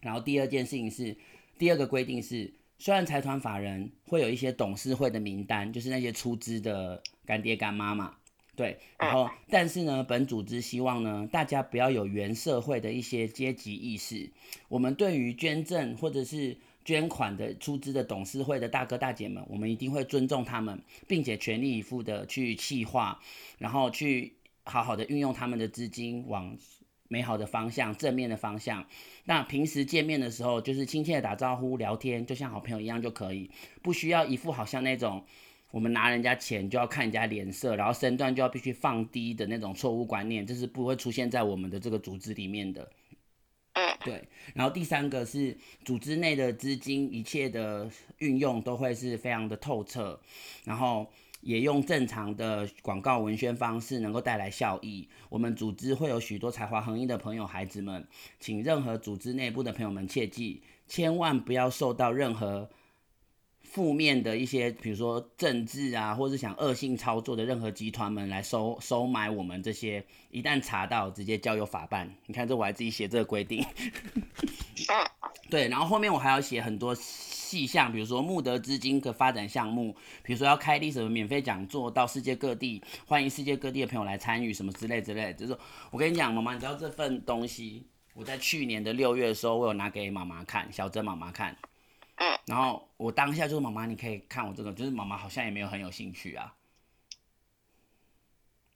然后第二件事情是，第二个规定是，虽然财团法人会有一些董事会的名单，就是那些出资的干爹干妈嘛，对，然后但是呢，本组织希望呢，大家不要有原社会的一些阶级意识。我们对于捐赠或者是捐款的出资的董事会的大哥大姐们，我们一定会尊重他们，并且全力以赴的去企划，然后去好好的运用他们的资金往美好的方向、正面的方向。那平时见面的时候，就是亲切的打招呼、聊天，就像好朋友一样就可以，不需要一副好像那种我们拿人家钱就要看人家脸色，然后身段就要必须放低的那种错误观念，这是不会出现在我们的这个组织里面的。对，然后第三个是组织内的资金，一切的运用都会是非常的透彻，然后也用正常的广告文宣方式能够带来效益。我们组织会有许多才华横溢的朋友、孩子们，请任何组织内部的朋友们切记，千万不要受到任何。负面的一些，比如说政治啊，或是想恶性操作的任何集团们来收收买我们这些，一旦查到，直接交由法办。你看这我还自己写这个规定，对，然后后面我还要写很多细项，比如说募得资金的发展项目，比如说要开立什么免费讲座到世界各地，欢迎世界各地的朋友来参与什么之类之类。就是我跟你讲，妈妈，你知道这份东西，我在去年的六月的时候，我有拿给妈妈看，小珍妈妈看。嗯，然后我当下就是妈妈，你可以看我这个，就是妈妈好像也没有很有兴趣啊。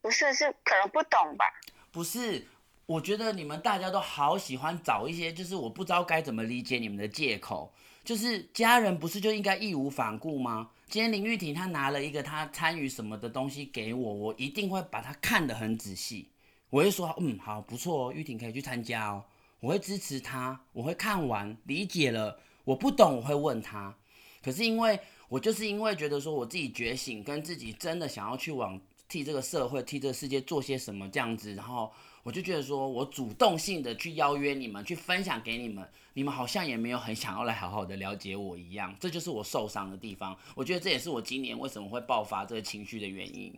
不是，是可能不懂吧？不是，我觉得你们大家都好喜欢找一些，就是我不知道该怎么理解你们的借口。就是家人不是就应该义无反顾吗？今天林玉婷她拿了一个她参与什么的东西给我，我一定会把它看得很仔细。我会说，嗯，好，不错哦，玉婷可以去参加哦，我会支持她，我会看完理解了。我不懂，我会问他。可是因为我就是因为觉得说我自己觉醒，跟自己真的想要去往替这个社会、替这个世界做些什么这样子，然后我就觉得说我主动性的去邀约你们，去分享给你们，你们好像也没有很想要来好好的了解我一样。这就是我受伤的地方。我觉得这也是我今年为什么会爆发这个情绪的原因。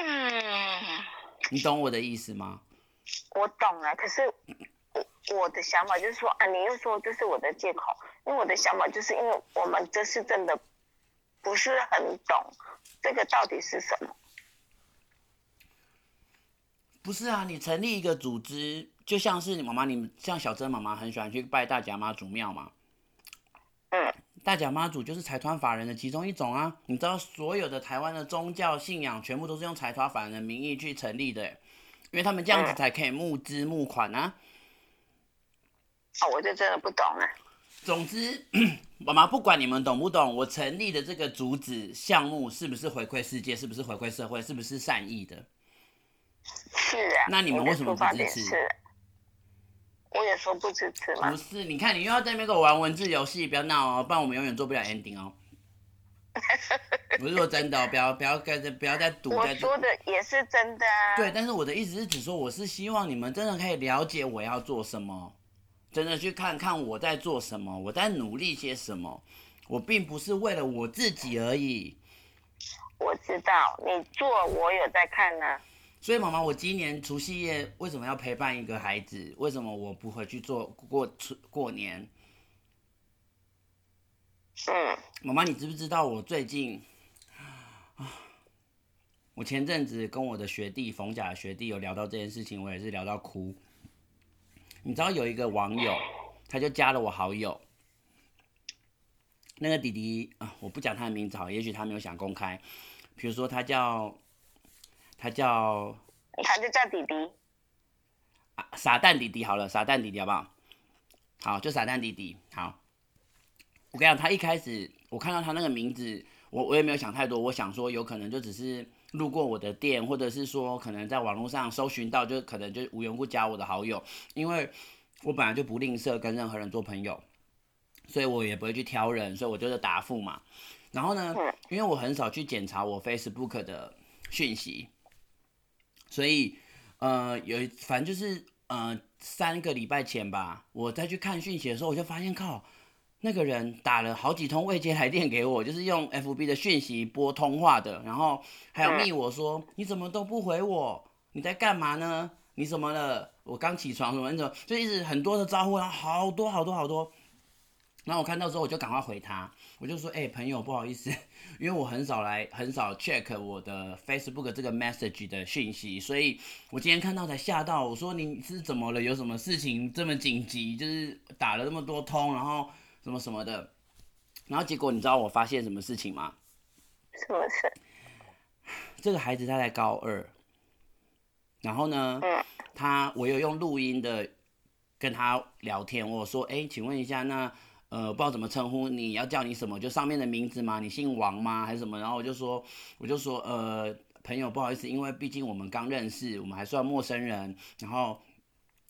嗯，你懂我的意思吗？我懂了，可是。我的想法就是说啊，你又说这是我的借口，因为我的想法就是因为我们这是真的不是很懂这个到底是什么。不是啊，你成立一个组织，就像是你妈妈，你像小珍妈妈很喜欢去拜大甲妈祖庙嘛。嗯。大甲妈祖就是财团法人的其中一种啊，你知道所有的台湾的宗教信仰全部都是用财团法人的名义去成立的，因为他们这样子才可以募资募款啊。哦，我就真的不懂了。总之，妈妈不管你们懂不懂，我成立的这个主旨项目是不是回馈世界，是不是回馈社会，是不是善意的？是啊。那你们为什么不支持？我也说不支持嘛。不是，你看你又要在那边跟我玩文字游戏，不要闹哦，不然我们永远做不了 ending 哦。不是说真的哦，不要不要再不要再赌。我说的也是真的啊。对，但是我的意思是，只说我是希望你们真的可以了解我要做什么。真的去看看我在做什么，我在努力些什么，我并不是为了我自己而已。我知道你做，我有在看呢。所以妈妈，我今年除夕夜为什么要陪伴一个孩子？为什么我不回去做过过年？嗯，妈妈，你知不知道我最近啊？我前阵子跟我的学弟冯甲的学弟有聊到这件事情，我也是聊到哭。你知道有一个网友，他就加了我好友。那个弟弟啊，我不讲他的名字好，也许他没有想公开。比如说他叫，他叫，他就叫弟弟。啊，傻蛋弟弟好了，傻蛋弟弟好不好？好，就傻蛋弟弟。好，我跟你讲，他一开始我看到他那个名字，我我也没有想太多，我想说有可能就只是路过我的店，或者是说可能在网络上搜寻到，就可能就无缘无故加我的好友，因为我本来就不吝啬跟任何人做朋友。所以我也不会去挑人，所以我就是答复嘛。然后呢，因为我很少去检查我 Facebook 的讯息，所以呃有反正就是呃三个礼拜前吧，我再去看讯息的时候，我就发现靠，那个人打了好几通未接来电给我，就是用 FB 的讯息拨通话的，然后还有密我说你怎么都不回我，你在干嘛呢？你怎么了？我刚起床什么那种，就一直很多的招呼，然后好多好多好多。然后我看到之后，我就赶快回他，我就说：“哎、欸，朋友，不好意思，因为我很少来，很少 check 我的 Facebook 这个 message 的讯息，所以我今天看到才吓到。我说你是怎么了？有什么事情这么紧急？就是打了那么多通，然后什么什么的。然后结果你知道我发现什么事情吗？什么事？这个孩子他在高二，然后呢，嗯、他我有用录音的跟他聊天，我说：哎、欸，请问一下那。”呃，不知道怎么称呼你，要叫你什么？就上面的名字吗？你姓王吗？还是什么？然后我就说，我就说，呃，朋友，不好意思，因为毕竟我们刚认识，我们还算陌生人。然后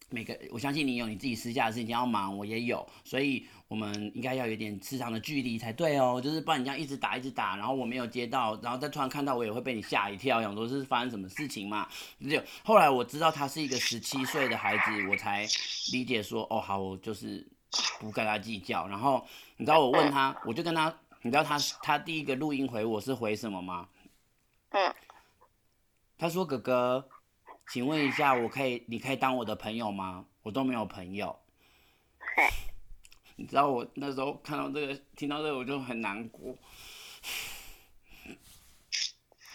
每个，我相信你有你自己私下的事情要忙，我也有，所以我们应该要有点适当的距离才对哦。就是不然你这样一直打一直打，然后我没有接到，然后再突然看到我也会被你吓一跳，想说是发生什么事情嘛？就后来我知道他是一个十七岁的孩子，我才理解说，哦，好，我就是。不跟他计较，然后你知道我问他，我就跟他，你知道他他第一个录音回我是回什么吗？嗯，他说哥哥，请问一下，我可以，你可以当我的朋友吗？我都没有朋友。你知道我那时候看到这个，听到这个我就很难过，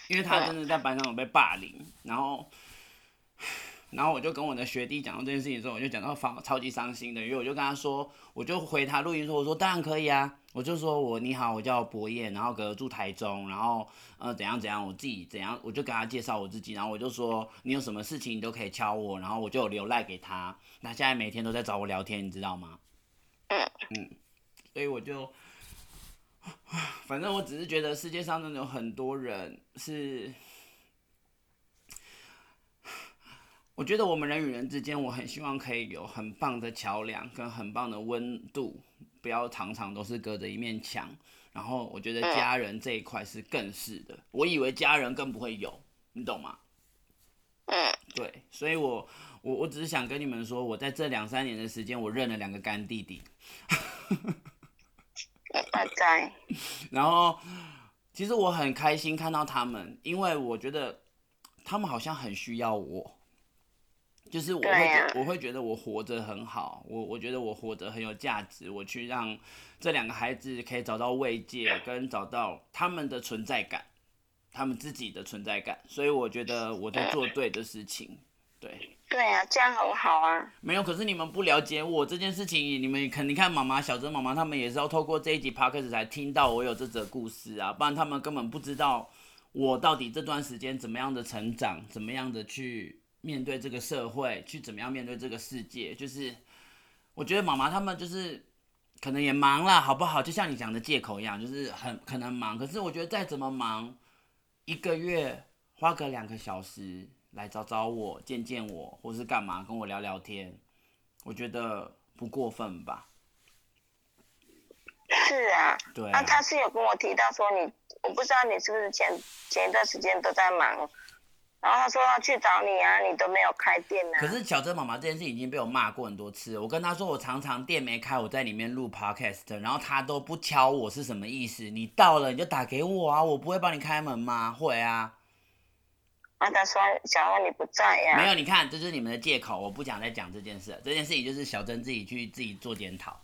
因为他真的在班上有被霸凌，然后。然后我就跟我的学弟讲到这件事情的时候，我就讲到超超级伤心的，因为我就跟他说，我就回他录音说，我说当然可以啊，我就说我你好，我叫博彦，然后哥哥住台中，然后呃怎样怎样，我自己怎样，我就跟他介绍我自己，然后我就说你有什么事情你都可以敲我，然后我就有留赖给他，那现在每天都在找我聊天，你知道吗？嗯，所以我就，反正我只是觉得世界上真的有很多人是。我觉得我们人与人之间，我很希望可以有很棒的桥梁跟很棒的温度，不要常常都是隔着一面墙。然后我觉得家人这一块是更是的，我以为家人更不会有，你懂吗？嗯，对，所以我我我只是想跟你们说，我在这两三年的时间，我认了两个干弟弟。拜拜。然后其实我很开心看到他们，因为我觉得他们好像很需要我。就是我会我会觉得我活着很好，我我觉得我活着很有价值，我去让这两个孩子可以找到慰藉，跟找到他们的存在感，他们自己的存在感，所以我觉得我在做对的事情，对。对啊，这样很好啊。没有，可是你们不了解我这件事情，你们肯定看妈妈、小珍妈妈他们也是要透过这一集 podcast 才听到我有这则故事啊，不然他们根本不知道我到底这段时间怎么样的成长，怎么样的去。面对这个社会，去怎么样面对这个世界？就是我觉得妈妈他们就是可能也忙了，好不好？就像你讲的借口一样，就是很可能忙。可是我觉得再怎么忙，一个月花个两个小时来找找我、见见我，或是干嘛跟我聊聊天，我觉得不过分吧？是啊，对啊。那他是有跟我提到说你，我不知道你是不是前前一段时间都在忙。然后他说要去找你啊，你都没有开店呢、啊。可是小珍妈妈这件事已经被我骂过很多次。我跟她说，我常常店没开，我在里面录 podcast，然后她都不敲我，是什么意思？你到了你就打给我啊，我不会帮你开门吗？会啊。啊，他说小欧你不在呀、啊。没有，你看，这是你们的借口。我不想再讲这件事，这件事情就是小珍自己去自己做检讨。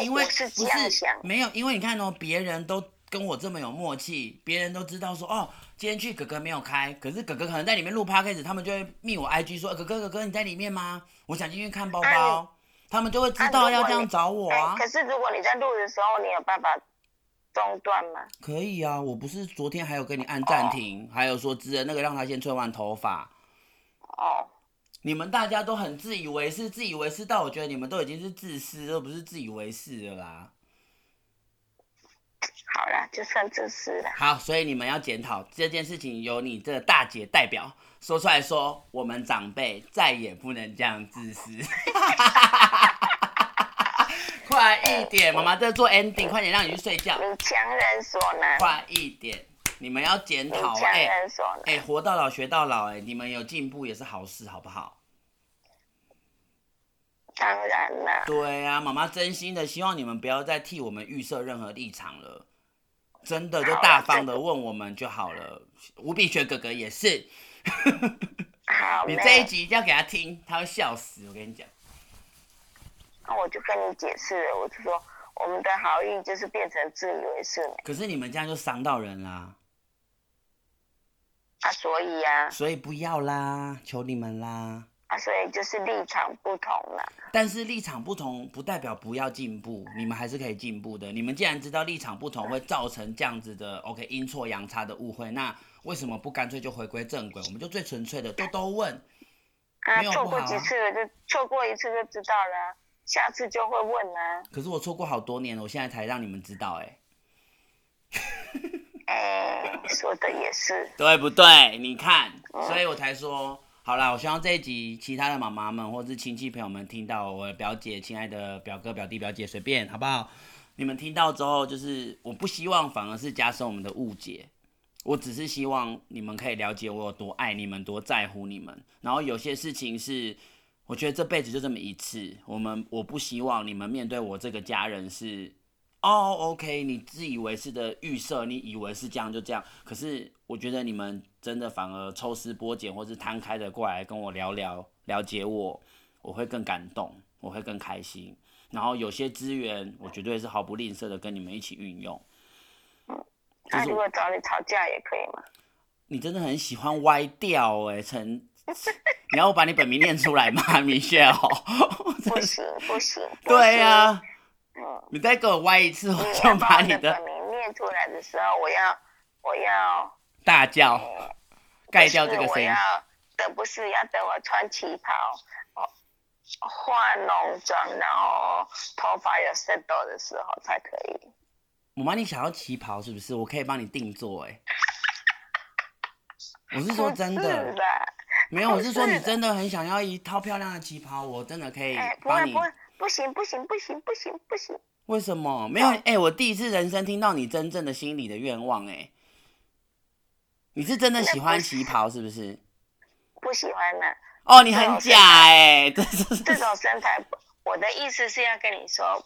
因为是这样想。没有，因为你看哦，别人都跟我这么有默契，别人都知道说哦。今天去哥哥没有开，可是哥哥可能在里面录 podcast，他们就会密我 IG 说，哥哥哥哥你在里面吗？我想进去看包包，啊、他们就会知道要这样找我啊。可是如果你在录的时候，你有办法中断吗？可以啊，我不是昨天还有跟你按暂停，哦、还有说只能那个让他先吹完头发。哦。你们大家都很自以为是，自以为是到我觉得你们都已经是自私，而不是自以为是了啦。好了，就算自私了。好，所以你们要检讨这件事情，由你这个大姐代表说出来说，我们长辈再也不能这样自私。快一点，妈妈在做 ending，快点让你去睡觉。你强人所难。快一点。你们要检讨哎哎，活到老学到老哎，你们有进步也是好事，好不好？当然了。对啊，妈妈真心的希望你们不要再替我们预设任何立场了，真的就大方的问我们就好了。吴炳学哥哥也是，你这一集一定要给他听，他会笑死，我跟你讲。那我就跟你解释了，我就说我们的好意就是变成自以为是。可是你们这样就伤到人啦。啊，所以呀、啊，所以不要啦，求你们啦。啊，所以就是立场不同了。但是立场不同不代表不要进步，你们还是可以进步的。你们既然知道立场不同会造成这样子的 OK 阴错阳差的误会，那为什么不干脆就回归正轨？我们就最纯粹的都都问。啊，错过几次了，就错过一次就知道了，下次就会问啊。可是我错过好多年了，我现在才让你们知道、欸，哎。哎，说的也是，对不对？你看，所以我才说，好啦，我希望这一集其他的妈妈们或是亲戚朋友们听到，我的表姐、亲爱的表哥、表弟、表姐，随便好不好？你们听到之后，就是我不希望反而是加深我们的误解，我只是希望你们可以了解我有多爱你们，多在乎你们。然后有些事情是，我觉得这辈子就这么一次，我们我不希望你们面对我这个家人是。哦、oh，OK，你自以为是的预设，你以为是这样就这样，可是我觉得你们真的反而抽丝剥茧，或是摊开的过来跟我聊聊，了解我，我会更感动，我会更开心。然后有些资源，我绝对是毫不吝啬的跟你们一起运用。嗯，那如果找你吵架也可以吗？你真的很喜欢歪掉哎、欸，陈，你要我把你本名念出来吗，Michelle？不行不行。对呀、啊。你再给我歪一次，我就把你的本名念出来的时候，我要我要大叫，盖掉这个声音。等不是要等我穿旗袍，化浓妆，然后头发有 settle 的时候才可以。我妈，你想要旗袍是不是？我可以帮你定做哎。我是说真的，没有，我是说你真的很想要一套漂亮的旗袍，我真的可以帮你。不行不行不行不行不行！为什么没有？哎、欸，我第一次人生听到你真正的心里的愿望，哎，你是真的喜欢旗袍是不是？不喜欢呢。哦，你很假哎，这种 身材。我的意思是要跟你说，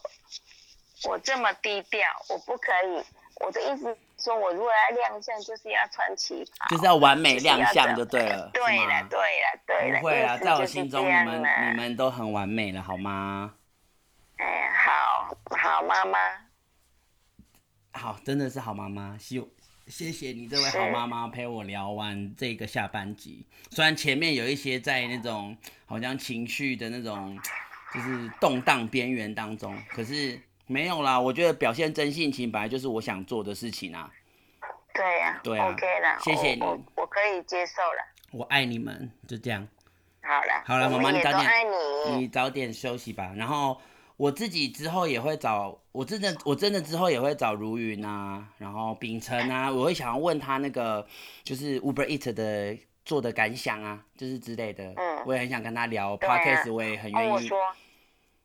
我这么低调，我不可以。我的意思说，我如果要亮相，就是要穿旗袍，就是要完美亮相就对了。对了对了对了，不会啦，在我心中你们你们都很完美了，好吗？哎，好好妈妈，好，真的是好妈妈，希谢谢你这位好妈妈陪我聊完这个下半集。虽然前面有一些在那种好像情绪的那种就是动荡边缘当中，可是没有啦。我觉得表现真性情本来就是我想做的事情啊。对呀，对啊，OK 了，谢谢你，我我可以接受了。我爱你们，就这样。好了，好了，妈妈你早点，你，你早点休息吧，然后。我自己之后也会找，我真的我真的之后也会找如云啊，然后秉承啊，我会想要问他那个就是 Uber Eats 的做的感想啊，就是之类的，嗯，我也很想跟他聊 Podcast，我也很愿意，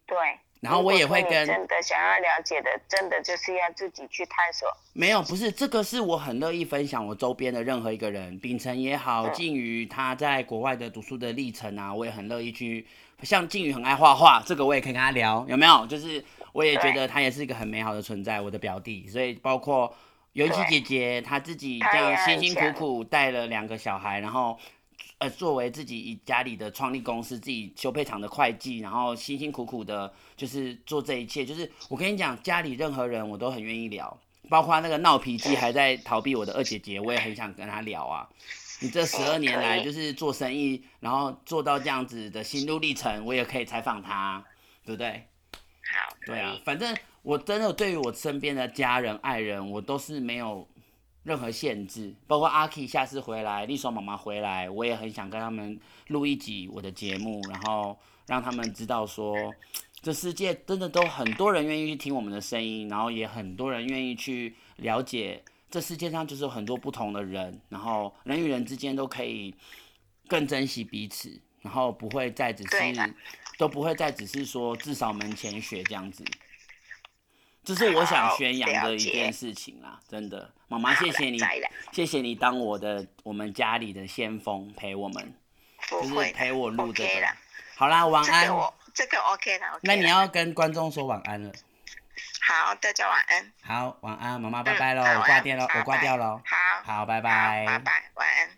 对，然后我也会跟真的想要了解的，真的就是要自己去探索。没有，不是这个是我很乐意分享我周边的任何一个人，秉承也好，静宇他在国外的读书的历程啊，我也很乐意去。像静宇很爱画画，这个我也可以跟他聊，有没有？就是我也觉得他也是一个很美好的存在，我的表弟。所以包括尤其姐姐，她自己这样辛辛苦苦带了两个小孩，然后呃作为自己家里的创立公司，自己修配厂的会计，然后辛辛苦苦的，就是做这一切。就是我跟你讲，家里任何人我都很愿意聊，包括那个闹脾气还在逃避我的二姐姐，我也很想跟她聊啊。你这十二年来就是做生意，然后做到这样子的心路历程，我也可以采访她，对不对？好，对啊，反正我真的对于我身边的家人、爱人，我都是没有任何限制。包括阿 K 下次回来，丽爽妈妈回来，我也很想跟他们录一集我的节目，然后让他们知道说，这世界真的都很多人愿意去听我们的声音，然后也很多人愿意去了解。这世界上就是有很多不同的人，然后人与人之间都可以更珍惜彼此，然后不会再只是，都不会再只是说至少门前雪这样子。这是我想宣扬的一件事情啦，真的，妈妈，谢谢你，谢谢你当我的我们家里的先锋，陪我们，就是陪我录的、好啦，晚安。这个 OK 了。那你要跟观众说晚安了。好，大家晚安。好，晚安，妈妈，拜拜喽，我挂电了，我挂掉喽。好，好，拜拜。拜拜，晚安。